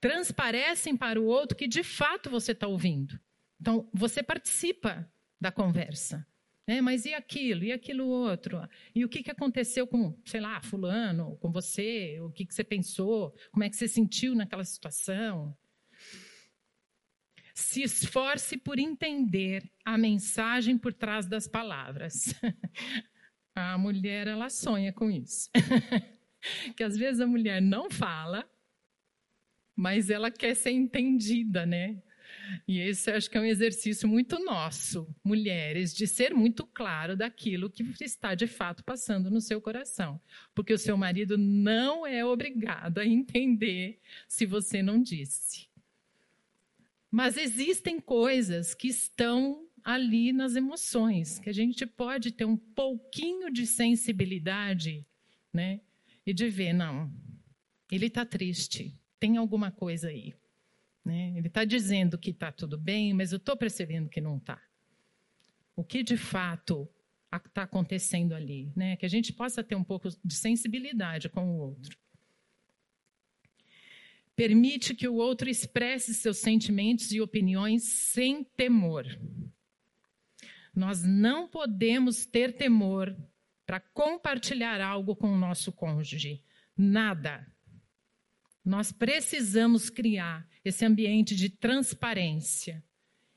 transparecem para o outro que de fato você está ouvindo. Então, você participa da conversa. Né? Mas e aquilo? E aquilo outro? E o que, que aconteceu com, sei lá, fulano, com você? O que, que você pensou? Como é que você sentiu naquela situação? Se esforce por entender a mensagem por trás das palavras. <laughs> A mulher, ela sonha com isso. <laughs> que às vezes a mulher não fala, mas ela quer ser entendida, né? E esse acho que é um exercício muito nosso, mulheres, de ser muito claro daquilo que está de fato passando no seu coração. Porque o seu marido não é obrigado a entender se você não disse. Mas existem coisas que estão ali nas emoções, que a gente pode ter um pouquinho de sensibilidade, né? E de ver, não, ele está triste, tem alguma coisa aí. Né? Ele está dizendo que está tudo bem, mas eu estou percebendo que não está. O que de fato está acontecendo ali? Né? Que a gente possa ter um pouco de sensibilidade com o outro. Permite que o outro expresse seus sentimentos e opiniões sem temor. Nós não podemos ter temor para compartilhar algo com o nosso cônjuge. Nada. Nós precisamos criar esse ambiente de transparência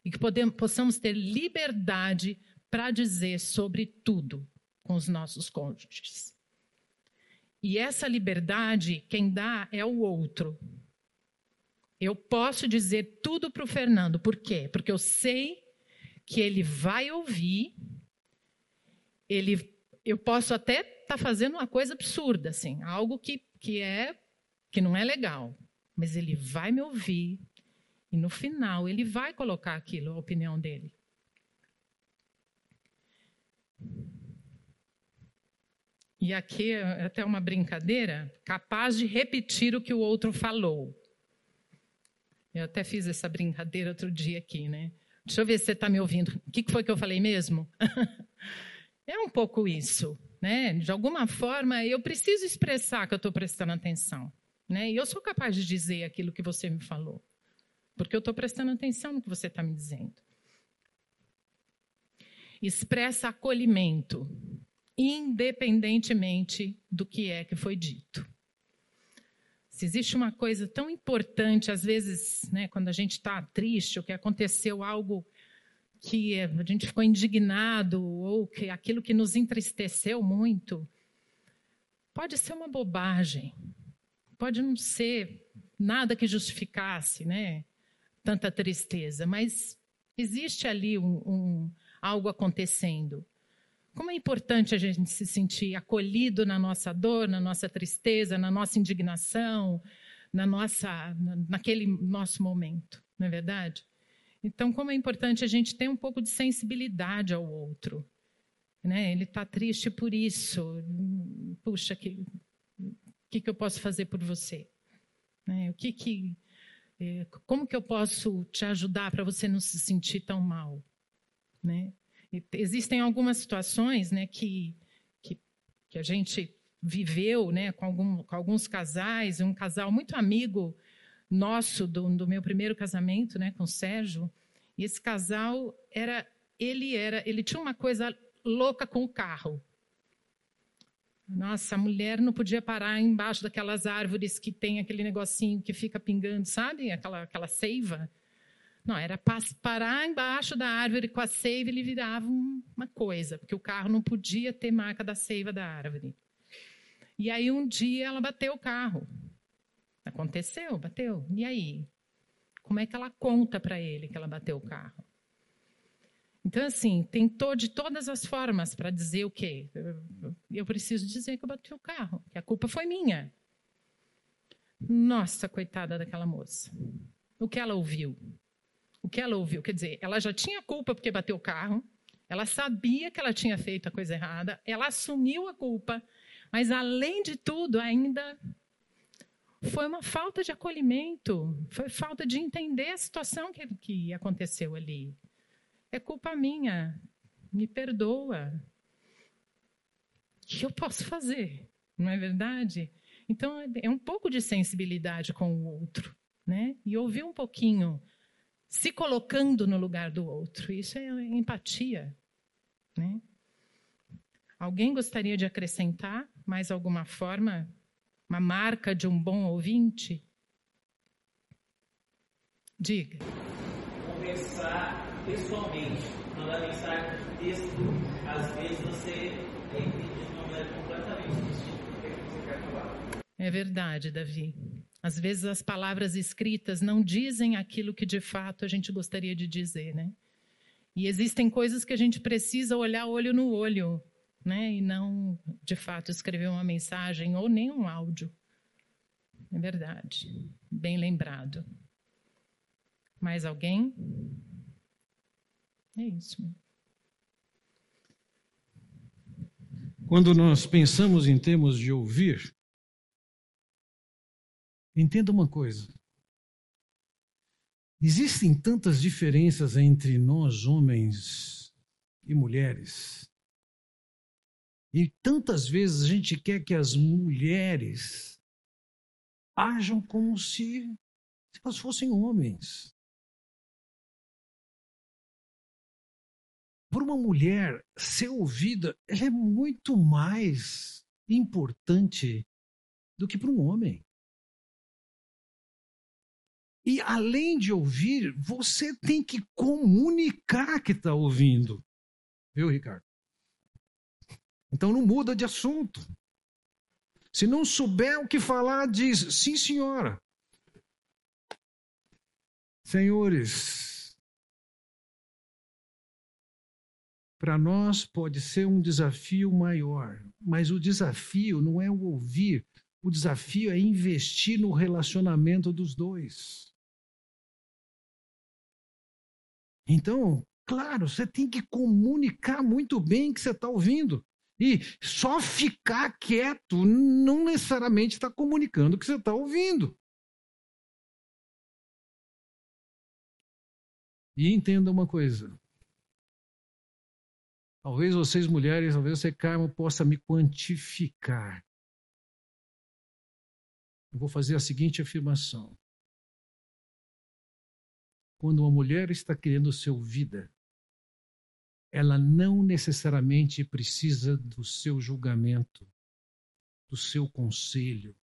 e que podemos, possamos ter liberdade para dizer sobre tudo com os nossos cônjuges. E essa liberdade, quem dá é o outro. Eu posso dizer tudo para o Fernando. Por quê? Porque eu sei que ele vai ouvir. Ele, eu posso até estar tá fazendo uma coisa absurda, assim, algo que, que é que não é legal mas ele vai me ouvir e no final ele vai colocar aquilo, a opinião dele. E aqui é até uma brincadeira, capaz de repetir o que o outro falou. Eu até fiz essa brincadeira outro dia aqui, né? Deixa eu ver se você está me ouvindo. O que foi que eu falei mesmo? <laughs> é um pouco isso, né? De alguma forma, eu preciso expressar que eu estou prestando atenção. Né? E eu sou capaz de dizer aquilo que você me falou, porque eu estou prestando atenção no que você está me dizendo. Expressa acolhimento, independentemente do que é que foi dito. Se existe uma coisa tão importante, às vezes, né, quando a gente está triste, ou que aconteceu algo que a gente ficou indignado, ou que aquilo que nos entristeceu muito, pode ser uma bobagem, pode não ser nada que justificasse, né, tanta tristeza, mas existe ali um, um, algo acontecendo. Como é importante a gente se sentir acolhido na nossa dor, na nossa tristeza, na nossa indignação, na nossa, naquele nosso momento, não é verdade? Então, como é importante a gente ter um pouco de sensibilidade ao outro. Né? Ele está triste por isso. Puxa, que que, que eu posso fazer por você? Né? O que que, é, como que eu posso te ajudar para você não se sentir tão mal? Né? existem algumas situações né, que, que, que a gente viveu né, com, algum, com alguns casais, um casal muito amigo nosso do, do meu primeiro casamento, né, com o Sérgio. E esse casal era, ele era, ele tinha uma coisa louca com o carro. Nossa, a mulher não podia parar embaixo daquelas árvores que tem aquele negocinho que fica pingando, sabe? Aquela, aquela seiva. Não, era parar embaixo da árvore com a seiva ele virava uma coisa, porque o carro não podia ter marca da seiva da árvore. E aí um dia ela bateu o carro. Aconteceu, bateu. E aí? Como é que ela conta para ele que ela bateu o carro? Então, assim, tentou de todas as formas para dizer o quê? Eu preciso dizer que eu bati o carro, que a culpa foi minha. Nossa, coitada daquela moça. O que ela ouviu? O que ela ouviu? Quer dizer, ela já tinha culpa porque bateu o carro, ela sabia que ela tinha feito a coisa errada, ela assumiu a culpa, mas além de tudo, ainda foi uma falta de acolhimento, foi falta de entender a situação que, que aconteceu ali. É culpa minha. Me perdoa. O que eu posso fazer? Não é verdade? Então, é um pouco de sensibilidade com o outro. né? E ouvir um pouquinho, se colocando no lugar do outro. Isso é empatia, né? Alguém gostaria de acrescentar mais alguma forma, uma marca de um bom ouvinte? Diga. Conversar pessoalmente, mandar mensagem de texto, às vezes você é entendido de uma maneira completamente distinta do que você quer falar. É verdade, Davi. Às vezes as palavras escritas não dizem aquilo que de fato a gente gostaria de dizer, né? E existem coisas que a gente precisa olhar olho no olho né? E não, de fato, escrever uma mensagem ou nem um áudio. É verdade. Bem lembrado. Mais alguém? É isso. Quando nós pensamos em termos de ouvir, entenda uma coisa. Existem tantas diferenças entre nós, homens e mulheres. E tantas vezes a gente quer que as mulheres ajam como se, se elas fossem homens. Para uma mulher ser ouvida, ela é muito mais importante do que para um homem. E além de ouvir, você tem que comunicar que está ouvindo. Viu, Ricardo? Então não muda de assunto. Se não souber o que falar, diz: sim, senhora. Senhores, para nós pode ser um desafio maior, mas o desafio não é o ouvir, o desafio é investir no relacionamento dos dois. Então, claro, você tem que comunicar muito bem que você está ouvindo. E só ficar quieto não necessariamente está comunicando o que você está ouvindo. E entenda uma coisa. Talvez vocês mulheres, talvez você, Carmo, possa me quantificar. Eu vou fazer a seguinte afirmação. Quando uma mulher está querendo ser ouvida, ela não necessariamente precisa do seu julgamento, do seu conselho,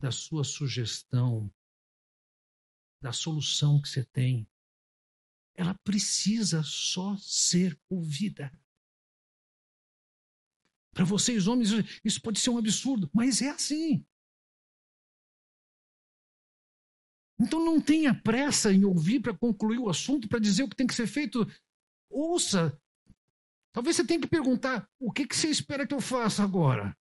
da sua sugestão, da solução que você tem. Ela precisa só ser ouvida. Para vocês, homens, isso pode ser um absurdo, mas é assim. Então não tenha pressa em ouvir para concluir o assunto, para dizer o que tem que ser feito. Ouça Talvez você tenha que perguntar: o que, que você espera que eu faça agora?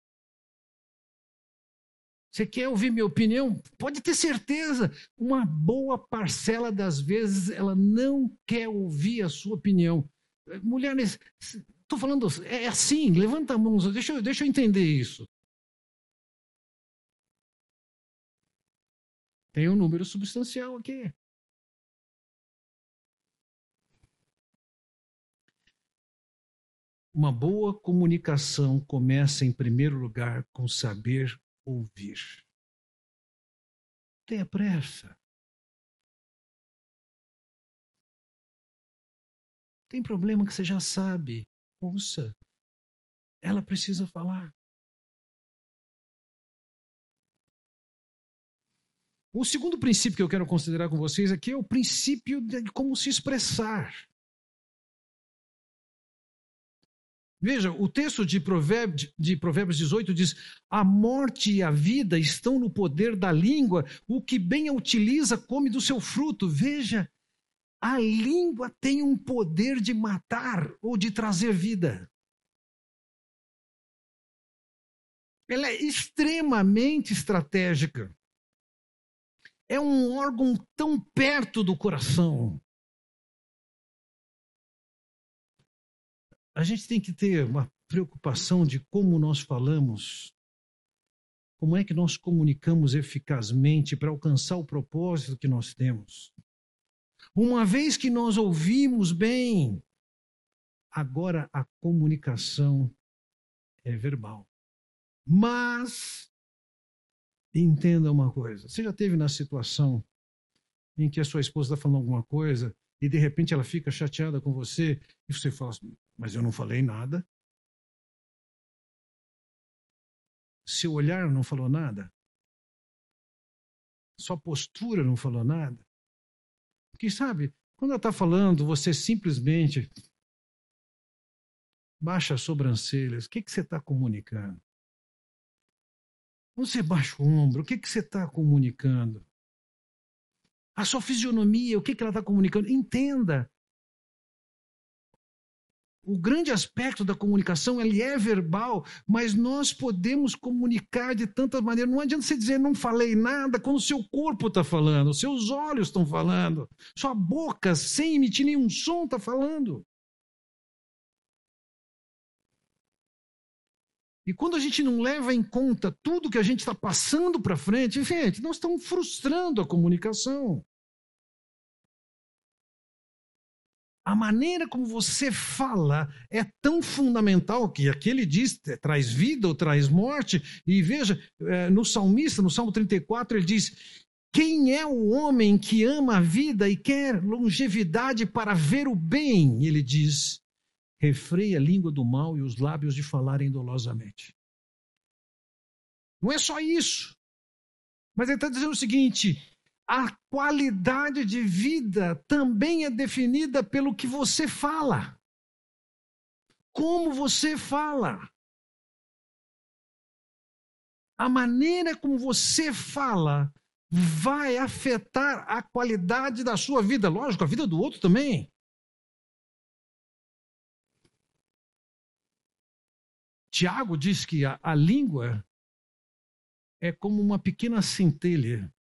Você quer ouvir minha opinião? Pode ter certeza, uma boa parcela das vezes ela não quer ouvir a sua opinião. Mulheres, estou falando, é assim, levanta a mão, deixa, eu, deixa eu entender isso. Tem um número substancial aqui. Uma boa comunicação começa, em primeiro lugar, com saber ouvir. Tenha pressa. Tem problema que você já sabe. Ouça. Ela precisa falar. O segundo princípio que eu quero considerar com vocês aqui é o princípio de como se expressar. Veja, o texto de Provérbios, de Provérbios 18 diz: A morte e a vida estão no poder da língua, o que bem a utiliza come do seu fruto. Veja, a língua tem um poder de matar ou de trazer vida. Ela é extremamente estratégica. É um órgão tão perto do coração. a gente tem que ter uma preocupação de como nós falamos, como é que nós comunicamos eficazmente para alcançar o propósito que nós temos. Uma vez que nós ouvimos bem, agora a comunicação é verbal. Mas entenda uma coisa, você já teve na situação em que a sua esposa está falando alguma coisa e de repente ela fica chateada com você e você fala assim, mas eu não falei nada. Seu olhar não falou nada. Sua postura não falou nada. Porque sabe, quando ela está falando, você simplesmente baixa as sobrancelhas. O que, que você está comunicando? Você baixa o ombro. O que, que você está comunicando? A sua fisionomia, o que, que ela está comunicando? Entenda. O grande aspecto da comunicação, ele é verbal, mas nós podemos comunicar de tantas maneiras. Não adianta você dizer não falei nada quando o seu corpo está falando, seus olhos estão falando, sua boca, sem emitir nenhum som, está falando. E quando a gente não leva em conta tudo que a gente está passando para frente, gente, nós estamos frustrando a comunicação. A maneira como você fala é tão fundamental que aqui ele diz é, traz vida ou traz morte. E veja, é, no salmista, no Salmo 34, ele diz: Quem é o homem que ama a vida e quer longevidade para ver o bem? Ele diz: refreia a língua do mal e os lábios de falarem dolosamente. Não é só isso. Mas ele está dizendo o seguinte: a qualidade de vida também é definida pelo que você fala. Como você fala. A maneira como você fala vai afetar a qualidade da sua vida. Lógico, a vida do outro também. Tiago diz que a, a língua é como uma pequena centelha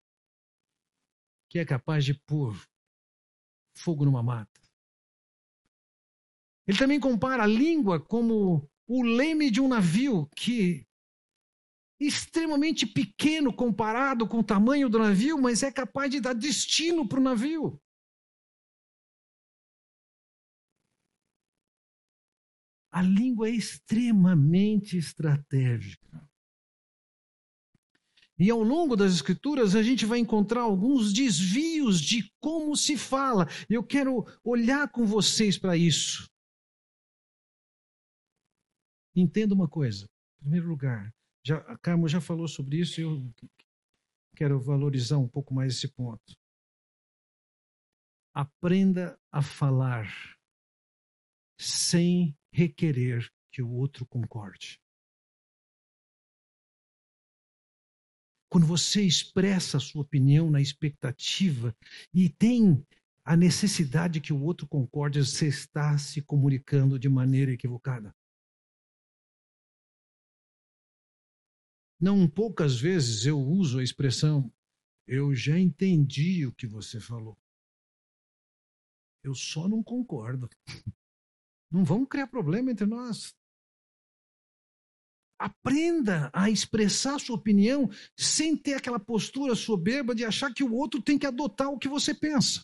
que é capaz de pôr fogo numa mata. Ele também compara a língua como o leme de um navio que extremamente pequeno comparado com o tamanho do navio, mas é capaz de dar destino para o navio. A língua é extremamente estratégica. E ao longo das Escrituras a gente vai encontrar alguns desvios de como se fala. Eu quero olhar com vocês para isso. Entenda uma coisa. Em primeiro lugar, já, a Carmo já falou sobre isso e eu quero valorizar um pouco mais esse ponto. Aprenda a falar sem requerer que o outro concorde. Quando você expressa a sua opinião na expectativa e tem a necessidade que o outro concorde, você está se comunicando de maneira equivocada. Não poucas vezes eu uso a expressão eu já entendi o que você falou. Eu só não concordo. Não vamos criar problema entre nós. Aprenda a expressar sua opinião sem ter aquela postura soberba de achar que o outro tem que adotar o que você pensa.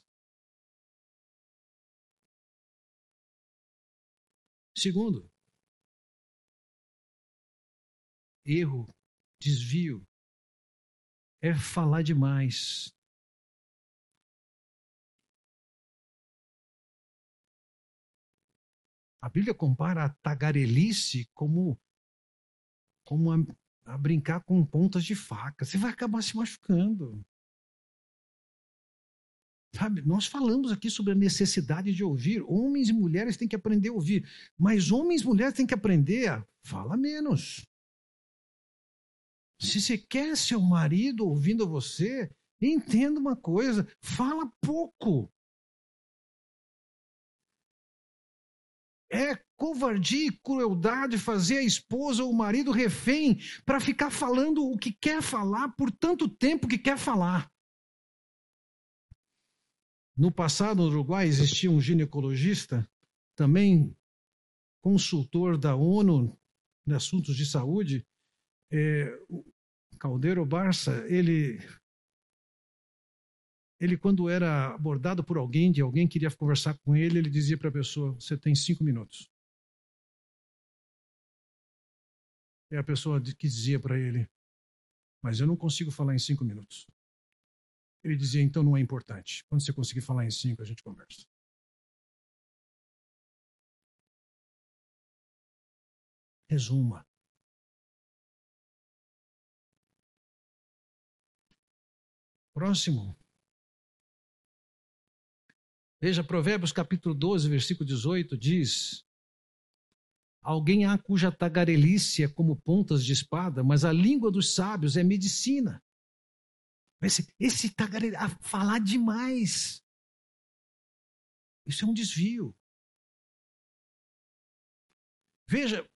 Segundo, erro, desvio, é falar demais. A Bíblia compara a tagarelice como, como a, a brincar com pontas de faca. Você vai acabar se machucando. Sabe, nós falamos aqui sobre a necessidade de ouvir. Homens e mulheres têm que aprender a ouvir. Mas homens e mulheres têm que aprender a falar menos. Se você quer seu marido ouvindo você, entenda uma coisa: fala pouco. É covardia e crueldade fazer a esposa ou o marido refém para ficar falando o que quer falar por tanto tempo que quer falar. No passado, no Uruguai, existia um ginecologista, também consultor da ONU em assuntos de saúde, é, Caldeiro Barça, ele ele, quando era abordado por alguém, de alguém queria conversar com ele, ele dizia para a pessoa: Você tem cinco minutos. E a pessoa que dizia para ele: Mas eu não consigo falar em cinco minutos. Ele dizia, então não é importante. Quando você conseguir falar em cinco, a gente conversa. Resuma. Próximo. Veja, Provérbios capítulo 12, versículo 18 diz: Alguém há cuja tagarelice é como pontas de espada, mas a língua dos sábios é medicina. Esse, esse tagarelice, a falar demais. Isso é um desvio. Veja,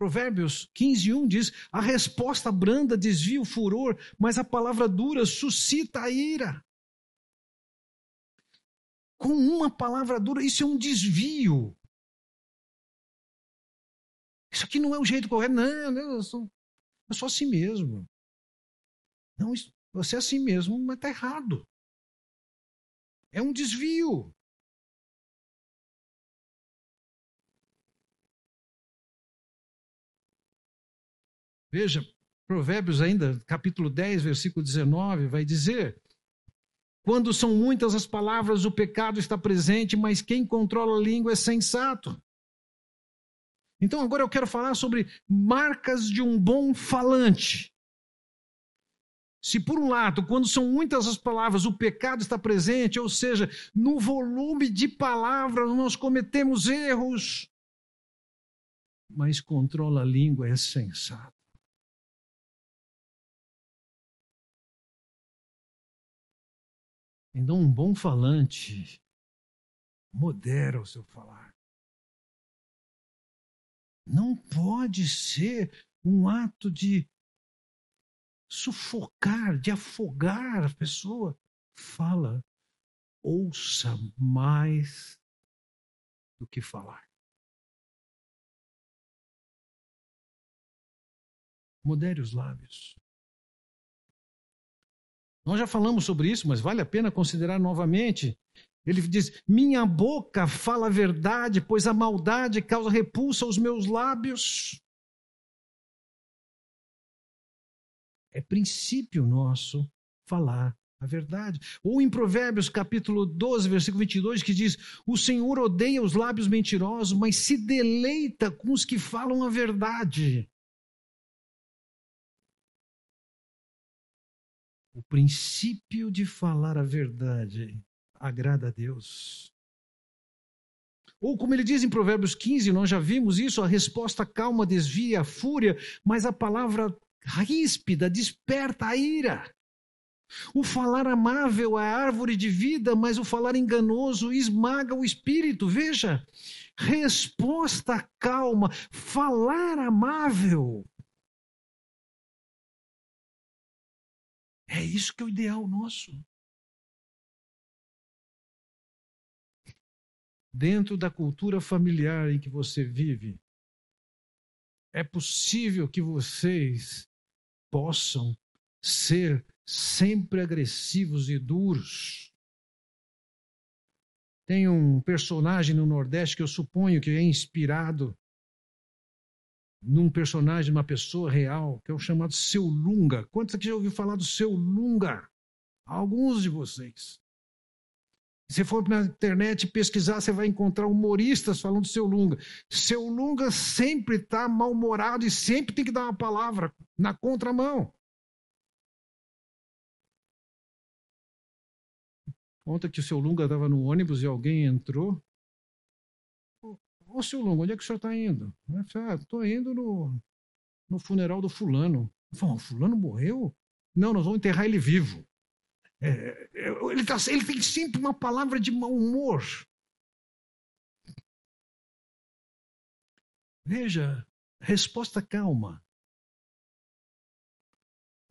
Provérbios 15, 1 diz: A resposta branda desvia o furor, mas a palavra dura suscita a ira. Com uma palavra dura, isso é um desvio. Isso aqui não é o jeito correto. Não, não eu, sou, eu sou assim mesmo. Não, você é assim mesmo, mas está errado. É um desvio. Veja, Provérbios ainda, capítulo 10, versículo 19, vai dizer: Quando são muitas as palavras, o pecado está presente, mas quem controla a língua é sensato. Então agora eu quero falar sobre marcas de um bom falante. Se por um lado, quando são muitas as palavras, o pecado está presente, ou seja, no volume de palavras nós cometemos erros, mas controla a língua é sensato. Então, um bom falante modera o seu falar. Não pode ser um ato de sufocar, de afogar a pessoa. Fala, ouça mais do que falar. Modere os lábios. Nós já falamos sobre isso, mas vale a pena considerar novamente. Ele diz: Minha boca fala a verdade, pois a maldade causa repulsa aos meus lábios. É princípio nosso falar a verdade. Ou em Provérbios capítulo 12, versículo 22, que diz: O Senhor odeia os lábios mentirosos, mas se deleita com os que falam a verdade. O princípio de falar a verdade agrada a Deus. Ou como ele diz em Provérbios 15, nós já vimos isso, a resposta calma desvia a fúria, mas a palavra ríspida desperta a ira. O falar amável é árvore de vida, mas o falar enganoso esmaga o espírito. Veja, resposta calma, falar amável. É isso que é o ideal nosso. dentro da cultura familiar em que você vive, é possível que vocês possam ser sempre agressivos e duros. Tem um personagem no Nordeste que eu suponho que é inspirado num personagem, uma pessoa real, que é o chamado Seu Lunga. Quantos aqui já ouviu falar do Seu Lunga? Alguns de vocês. Se for na internet pesquisar, você vai encontrar humoristas falando do seu Lunga. Seu Lunga sempre está mal-humorado e sempre tem que dar uma palavra na contramão. Conta que o seu Lunga estava no ônibus e alguém entrou. Ô, seu Lunga, onde é que o senhor está indo? Ah, estou indo no, no funeral do fulano. Falei, o fulano morreu? Não, nós vamos enterrar ele vivo. É, é, ele, tá, ele tem sempre uma palavra de mau humor. Veja, resposta calma.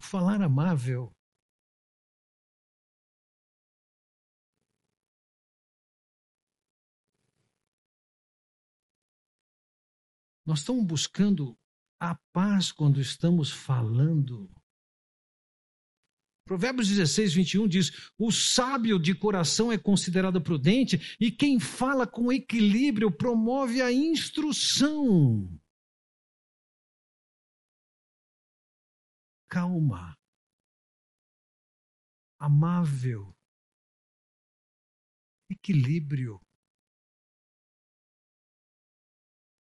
Falar amável. Nós estamos buscando a paz quando estamos falando Provérbios 16, 21 diz: O sábio de coração é considerado prudente, e quem fala com equilíbrio promove a instrução. Calma. amável, equilíbrio.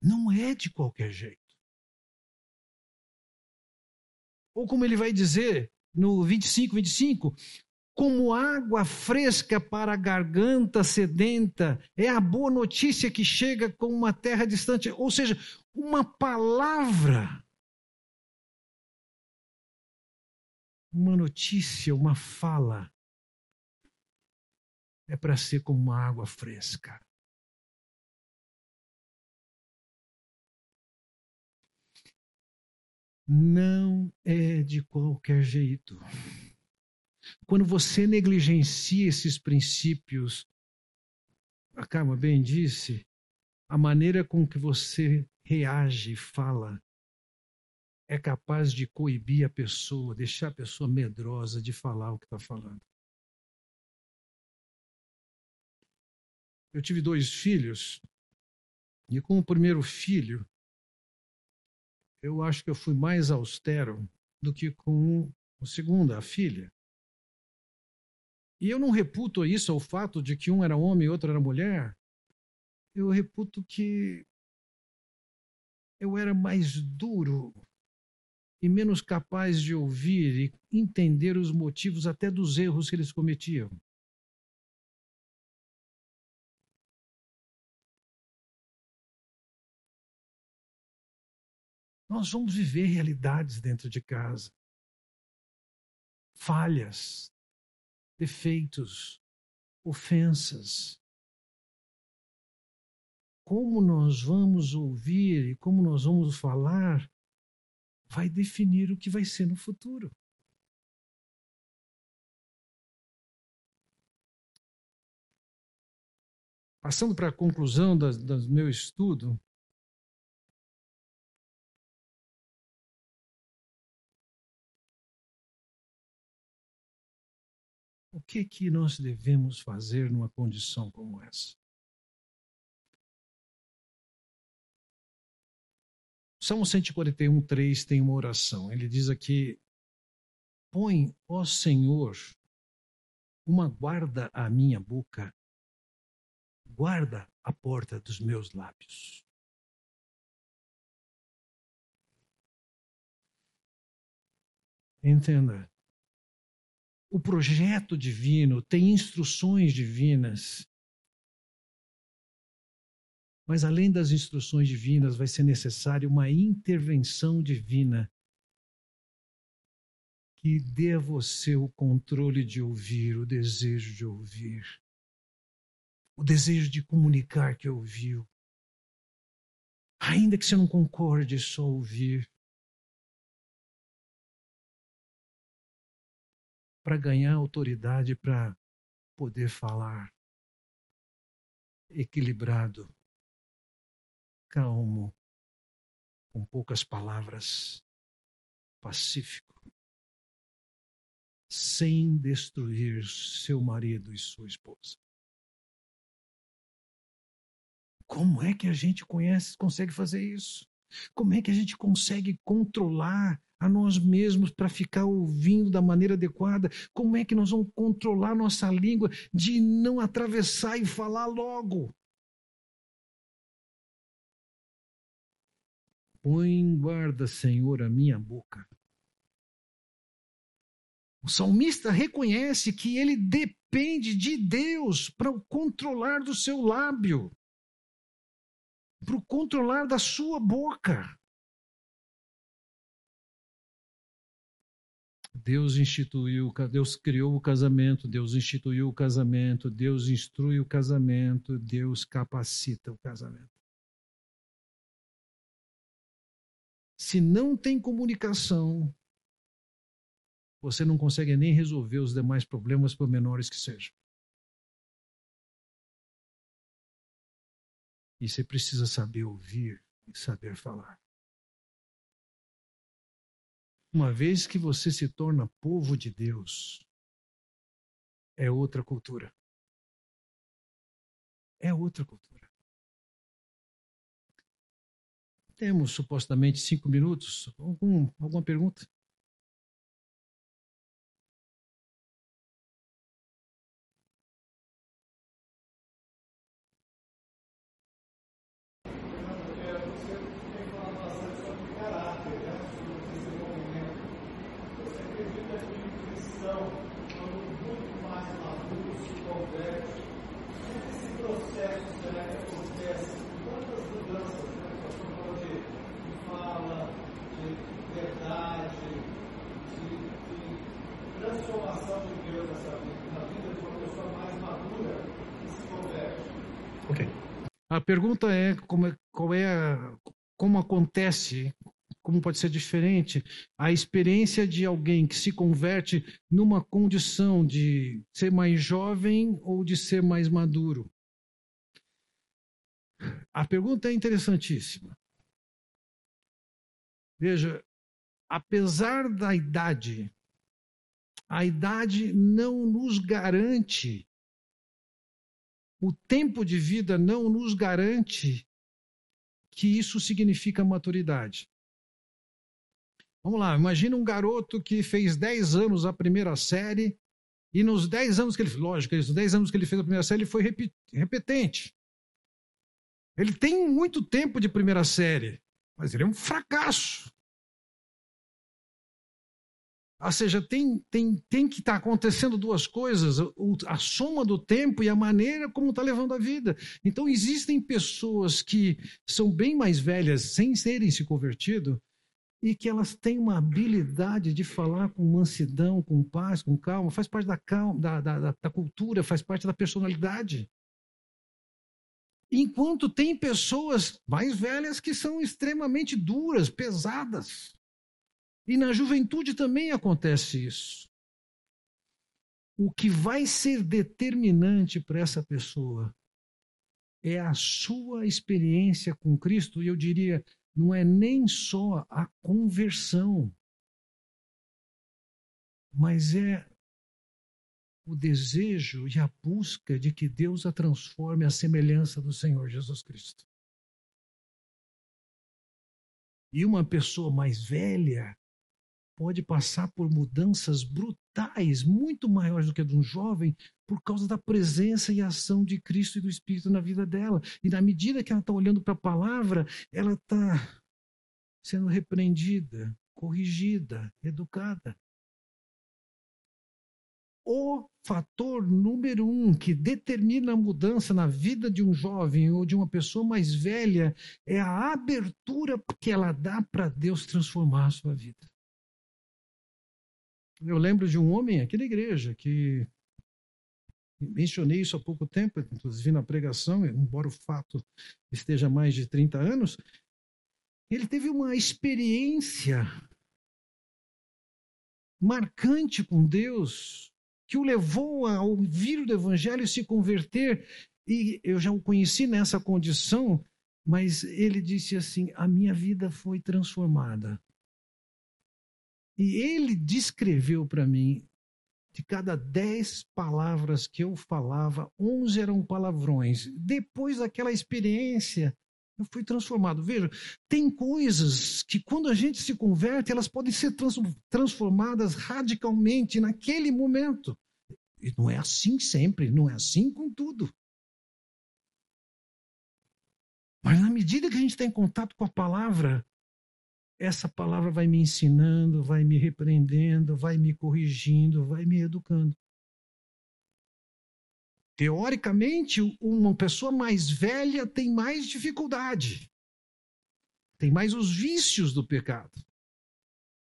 Não é de qualquer jeito. Ou como ele vai dizer no 25, 25, como água fresca para a garganta sedenta, é a boa notícia que chega com uma terra distante, ou seja, uma palavra. Uma notícia, uma fala, é para ser como uma água fresca. Não é de qualquer jeito. Quando você negligencia esses princípios, a Karma bem disse, a maneira com que você reage e fala é capaz de coibir a pessoa, deixar a pessoa medrosa de falar o que está falando. Eu tive dois filhos, e com o primeiro filho, eu acho que eu fui mais austero do que com o segundo, a filha. E eu não reputo isso ao fato de que um era homem e outro era mulher. Eu reputo que eu era mais duro e menos capaz de ouvir e entender os motivos até dos erros que eles cometiam. Nós vamos viver realidades dentro de casa. Falhas, defeitos, ofensas. Como nós vamos ouvir e como nós vamos falar vai definir o que vai ser no futuro. Passando para a conclusão do meu estudo, que que nós devemos fazer numa condição como essa? Salmo 141, 3 tem uma oração. Ele diz aqui: Põe, ó Senhor, uma guarda à minha boca, guarda a porta dos meus lábios. Entenda, o projeto divino tem instruções divinas. Mas além das instruções divinas, vai ser necessária uma intervenção divina que dê a você o controle de ouvir, o desejo de ouvir, o desejo de comunicar que ouviu. Ainda que você não concorde, só ouvir. Para ganhar autoridade para poder falar. Equilibrado, calmo, com poucas palavras, pacífico, sem destruir seu marido e sua esposa. Como é que a gente conhece, consegue fazer isso? Como é que a gente consegue controlar a nós mesmos para ficar ouvindo da maneira adequada? Como é que nós vamos controlar nossa língua de não atravessar e falar logo? Põe em guarda, Senhor, a minha boca. O salmista reconhece que ele depende de Deus para o controlar do seu lábio, para o controlar da sua boca. Deus instituiu, Deus criou o casamento, Deus instituiu o casamento, Deus instrui o casamento, Deus capacita o casamento. Se não tem comunicação, você não consegue nem resolver os demais problemas, por menores que sejam. E você precisa saber ouvir e saber falar. Uma vez que você se torna povo de Deus, é outra cultura. É outra cultura. Temos supostamente cinco minutos. Algum, alguma pergunta? conversão, quando muito mais maduro se converte, esse processo será que acontece? Quantas mudanças, né? A pessoa falou de, de fala, de verdade, de, de transformação de Deus nessa vida, na vida de uma pessoa mais madura que se converte. Ok. A pergunta é como é, qual é a, como acontece como pode ser diferente a experiência de alguém que se converte numa condição de ser mais jovem ou de ser mais maduro? A pergunta é interessantíssima. Veja, apesar da idade, a idade não nos garante, o tempo de vida não nos garante que isso significa maturidade. Vamos lá, imagina um garoto que fez 10 anos a primeira série, e nos 10 anos que ele lógico, nos 10 anos que ele fez a primeira série, ele foi repetente. Ele tem muito tempo de primeira série, mas ele é um fracasso. Ou seja, tem, tem, tem que estar tá acontecendo duas coisas: a soma do tempo e a maneira como está levando a vida. Então, existem pessoas que são bem mais velhas sem terem se convertido e que elas têm uma habilidade de falar com mansidão, com paz, com calma, faz parte da, calma, da, da, da cultura, faz parte da personalidade. Enquanto tem pessoas mais velhas que são extremamente duras, pesadas. E na juventude também acontece isso. O que vai ser determinante para essa pessoa é a sua experiência com Cristo, e eu diria, não é nem só a conversão, mas é o desejo e a busca de que Deus a transforme à semelhança do Senhor Jesus Cristo. E uma pessoa mais velha pode passar por mudanças brutais, muito maiores do que a de um jovem, por causa da presença e ação de Cristo e do Espírito na vida dela. E na medida que ela está olhando para a palavra, ela está sendo repreendida, corrigida, educada. O fator número um que determina a mudança na vida de um jovem ou de uma pessoa mais velha é a abertura que ela dá para Deus transformar a sua vida. Eu lembro de um homem aqui na igreja que mencionei isso há pouco tempo, inclusive na pregação, embora o fato esteja há mais de 30 anos, ele teve uma experiência marcante com Deus que o levou a ouvir o evangelho e se converter. E eu já o conheci nessa condição, mas ele disse assim: a minha vida foi transformada. E ele descreveu para mim, de cada dez palavras que eu falava, onze eram palavrões. Depois daquela experiência, eu fui transformado. Veja, tem coisas que quando a gente se converte, elas podem ser transformadas radicalmente naquele momento. E não é assim sempre, não é assim com tudo. Mas na medida que a gente está em contato com a palavra, essa palavra vai me ensinando, vai me repreendendo, vai me corrigindo, vai me educando. Teoricamente, uma pessoa mais velha tem mais dificuldade, tem mais os vícios do pecado.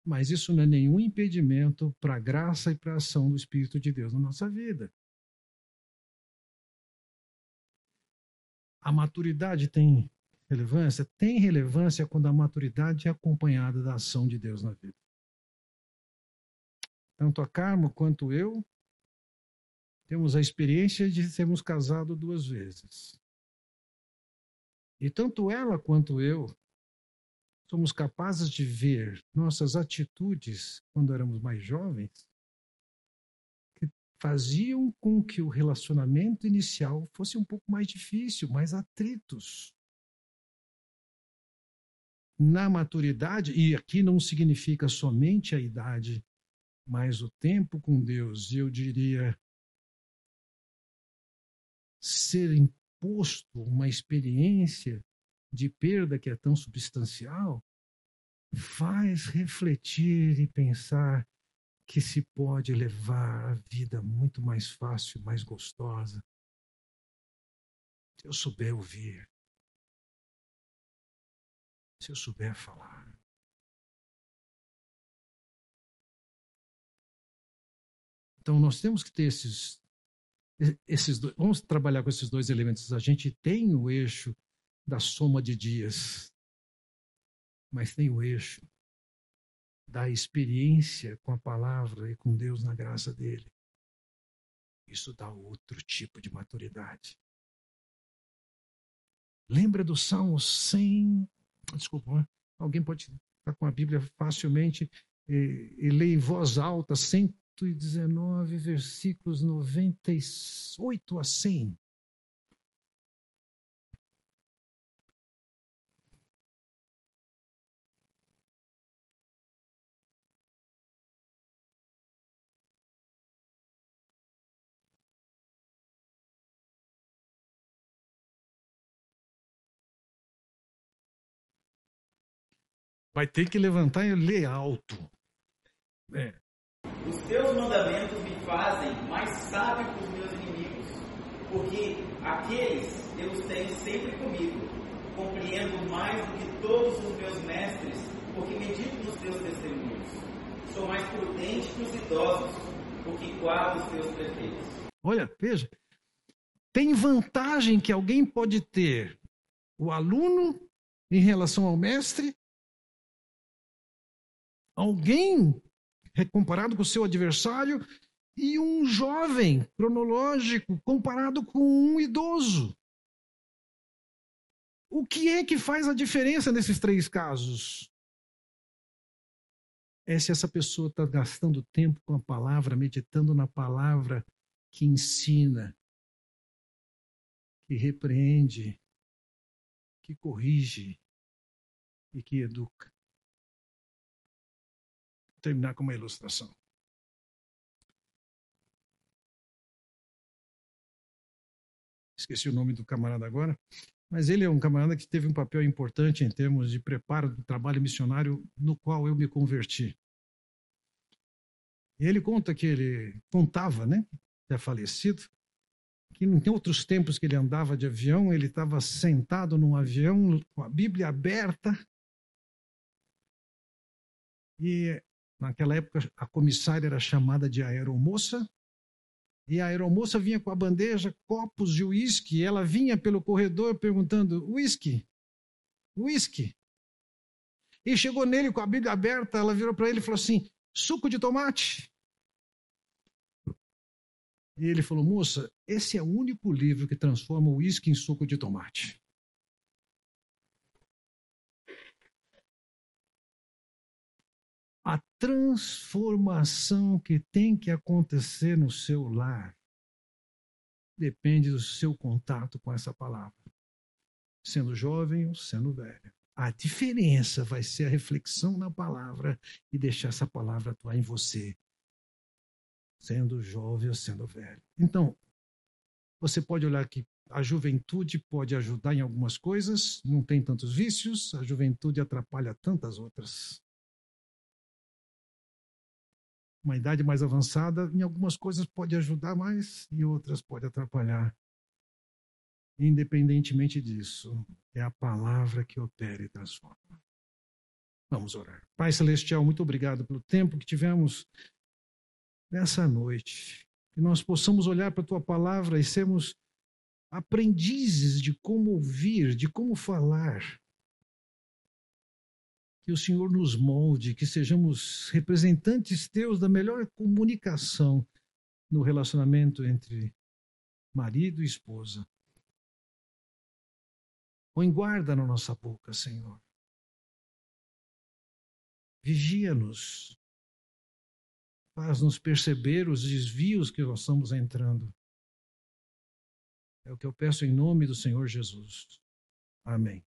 Mas isso não é nenhum impedimento para a graça e para a ação do Espírito de Deus na nossa vida. A maturidade tem relevância? Tem relevância quando a maturidade é acompanhada da ação de Deus na vida. Tanto a Carmo quanto eu temos a experiência de sermos casados duas vezes. E tanto ela quanto eu somos capazes de ver nossas atitudes quando éramos mais jovens que faziam com que o relacionamento inicial fosse um pouco mais difícil, mais atritos na maturidade, e aqui não significa somente a idade, mas o tempo com Deus, eu diria ser imposto uma experiência de perda que é tão substancial, faz refletir e pensar que se pode levar a vida muito mais fácil, mais gostosa. Se eu souber ouvir, se eu souber falar. Então nós temos que ter esses esses dois, vamos trabalhar com esses dois elementos. A gente tem o eixo da soma de dias, mas tem o eixo da experiência com a palavra e com Deus na graça dele. Isso dá outro tipo de maturidade. Lembra do Salmo 100? Desculpa, alguém pode estar com a Bíblia facilmente e, e ler em voz alta 119, versículos 98 a 100. Vai ter que levantar e ler alto. É. Os teus mandamentos me fazem mais sábio que os meus inimigos, porque aqueles eu os tenho sempre comigo. Compreendo mais do que todos os meus mestres, porque medito nos teus testemunhos. Sou mais prudente que os idosos, porque guardo os teus prefeitos. Olha, veja. Tem vantagem que alguém pode ter o aluno em relação ao mestre alguém comparado com o seu adversário e um jovem cronológico comparado com um idoso. O que é que faz a diferença nesses três casos? É se essa pessoa está gastando tempo com a palavra, meditando na palavra que ensina, que repreende, que corrige e que educa terminar com uma ilustração. Esqueci o nome do camarada agora, mas ele é um camarada que teve um papel importante em termos de preparo do trabalho missionário no qual eu me converti. E ele conta que ele contava, né, é falecido, que em outros tempos que ele andava de avião, ele estava sentado num avião com a Bíblia aberta e Naquela época, a comissária era chamada de aeromoça, e a aeromoça vinha com a bandeja, copos de uísque, ela vinha pelo corredor perguntando: uísque? Uísque? E chegou nele com a Bíblia aberta, ela virou para ele e falou assim: suco de tomate. E ele falou: moça, esse é o único livro que transforma o uísque em suco de tomate. A transformação que tem que acontecer no seu lar depende do seu contato com essa palavra, sendo jovem ou sendo velho. A diferença vai ser a reflexão na palavra e deixar essa palavra atuar em você, sendo jovem ou sendo velho. Então, você pode olhar que a juventude pode ajudar em algumas coisas, não tem tantos vícios, a juventude atrapalha tantas outras uma idade mais avançada, em algumas coisas pode ajudar mais, em outras pode atrapalhar. Independentemente disso, é a palavra que opera e transforma. Vamos orar. Pai Celestial, muito obrigado pelo tempo que tivemos nessa noite. Que nós possamos olhar para a tua palavra e sermos aprendizes de como ouvir, de como falar que o Senhor nos molde, que sejamos representantes teus da melhor comunicação no relacionamento entre marido e esposa. Põe guarda na nossa boca, Senhor. Vigia-nos. Faz-nos perceber os desvios que nós estamos entrando. É o que eu peço em nome do Senhor Jesus. Amém.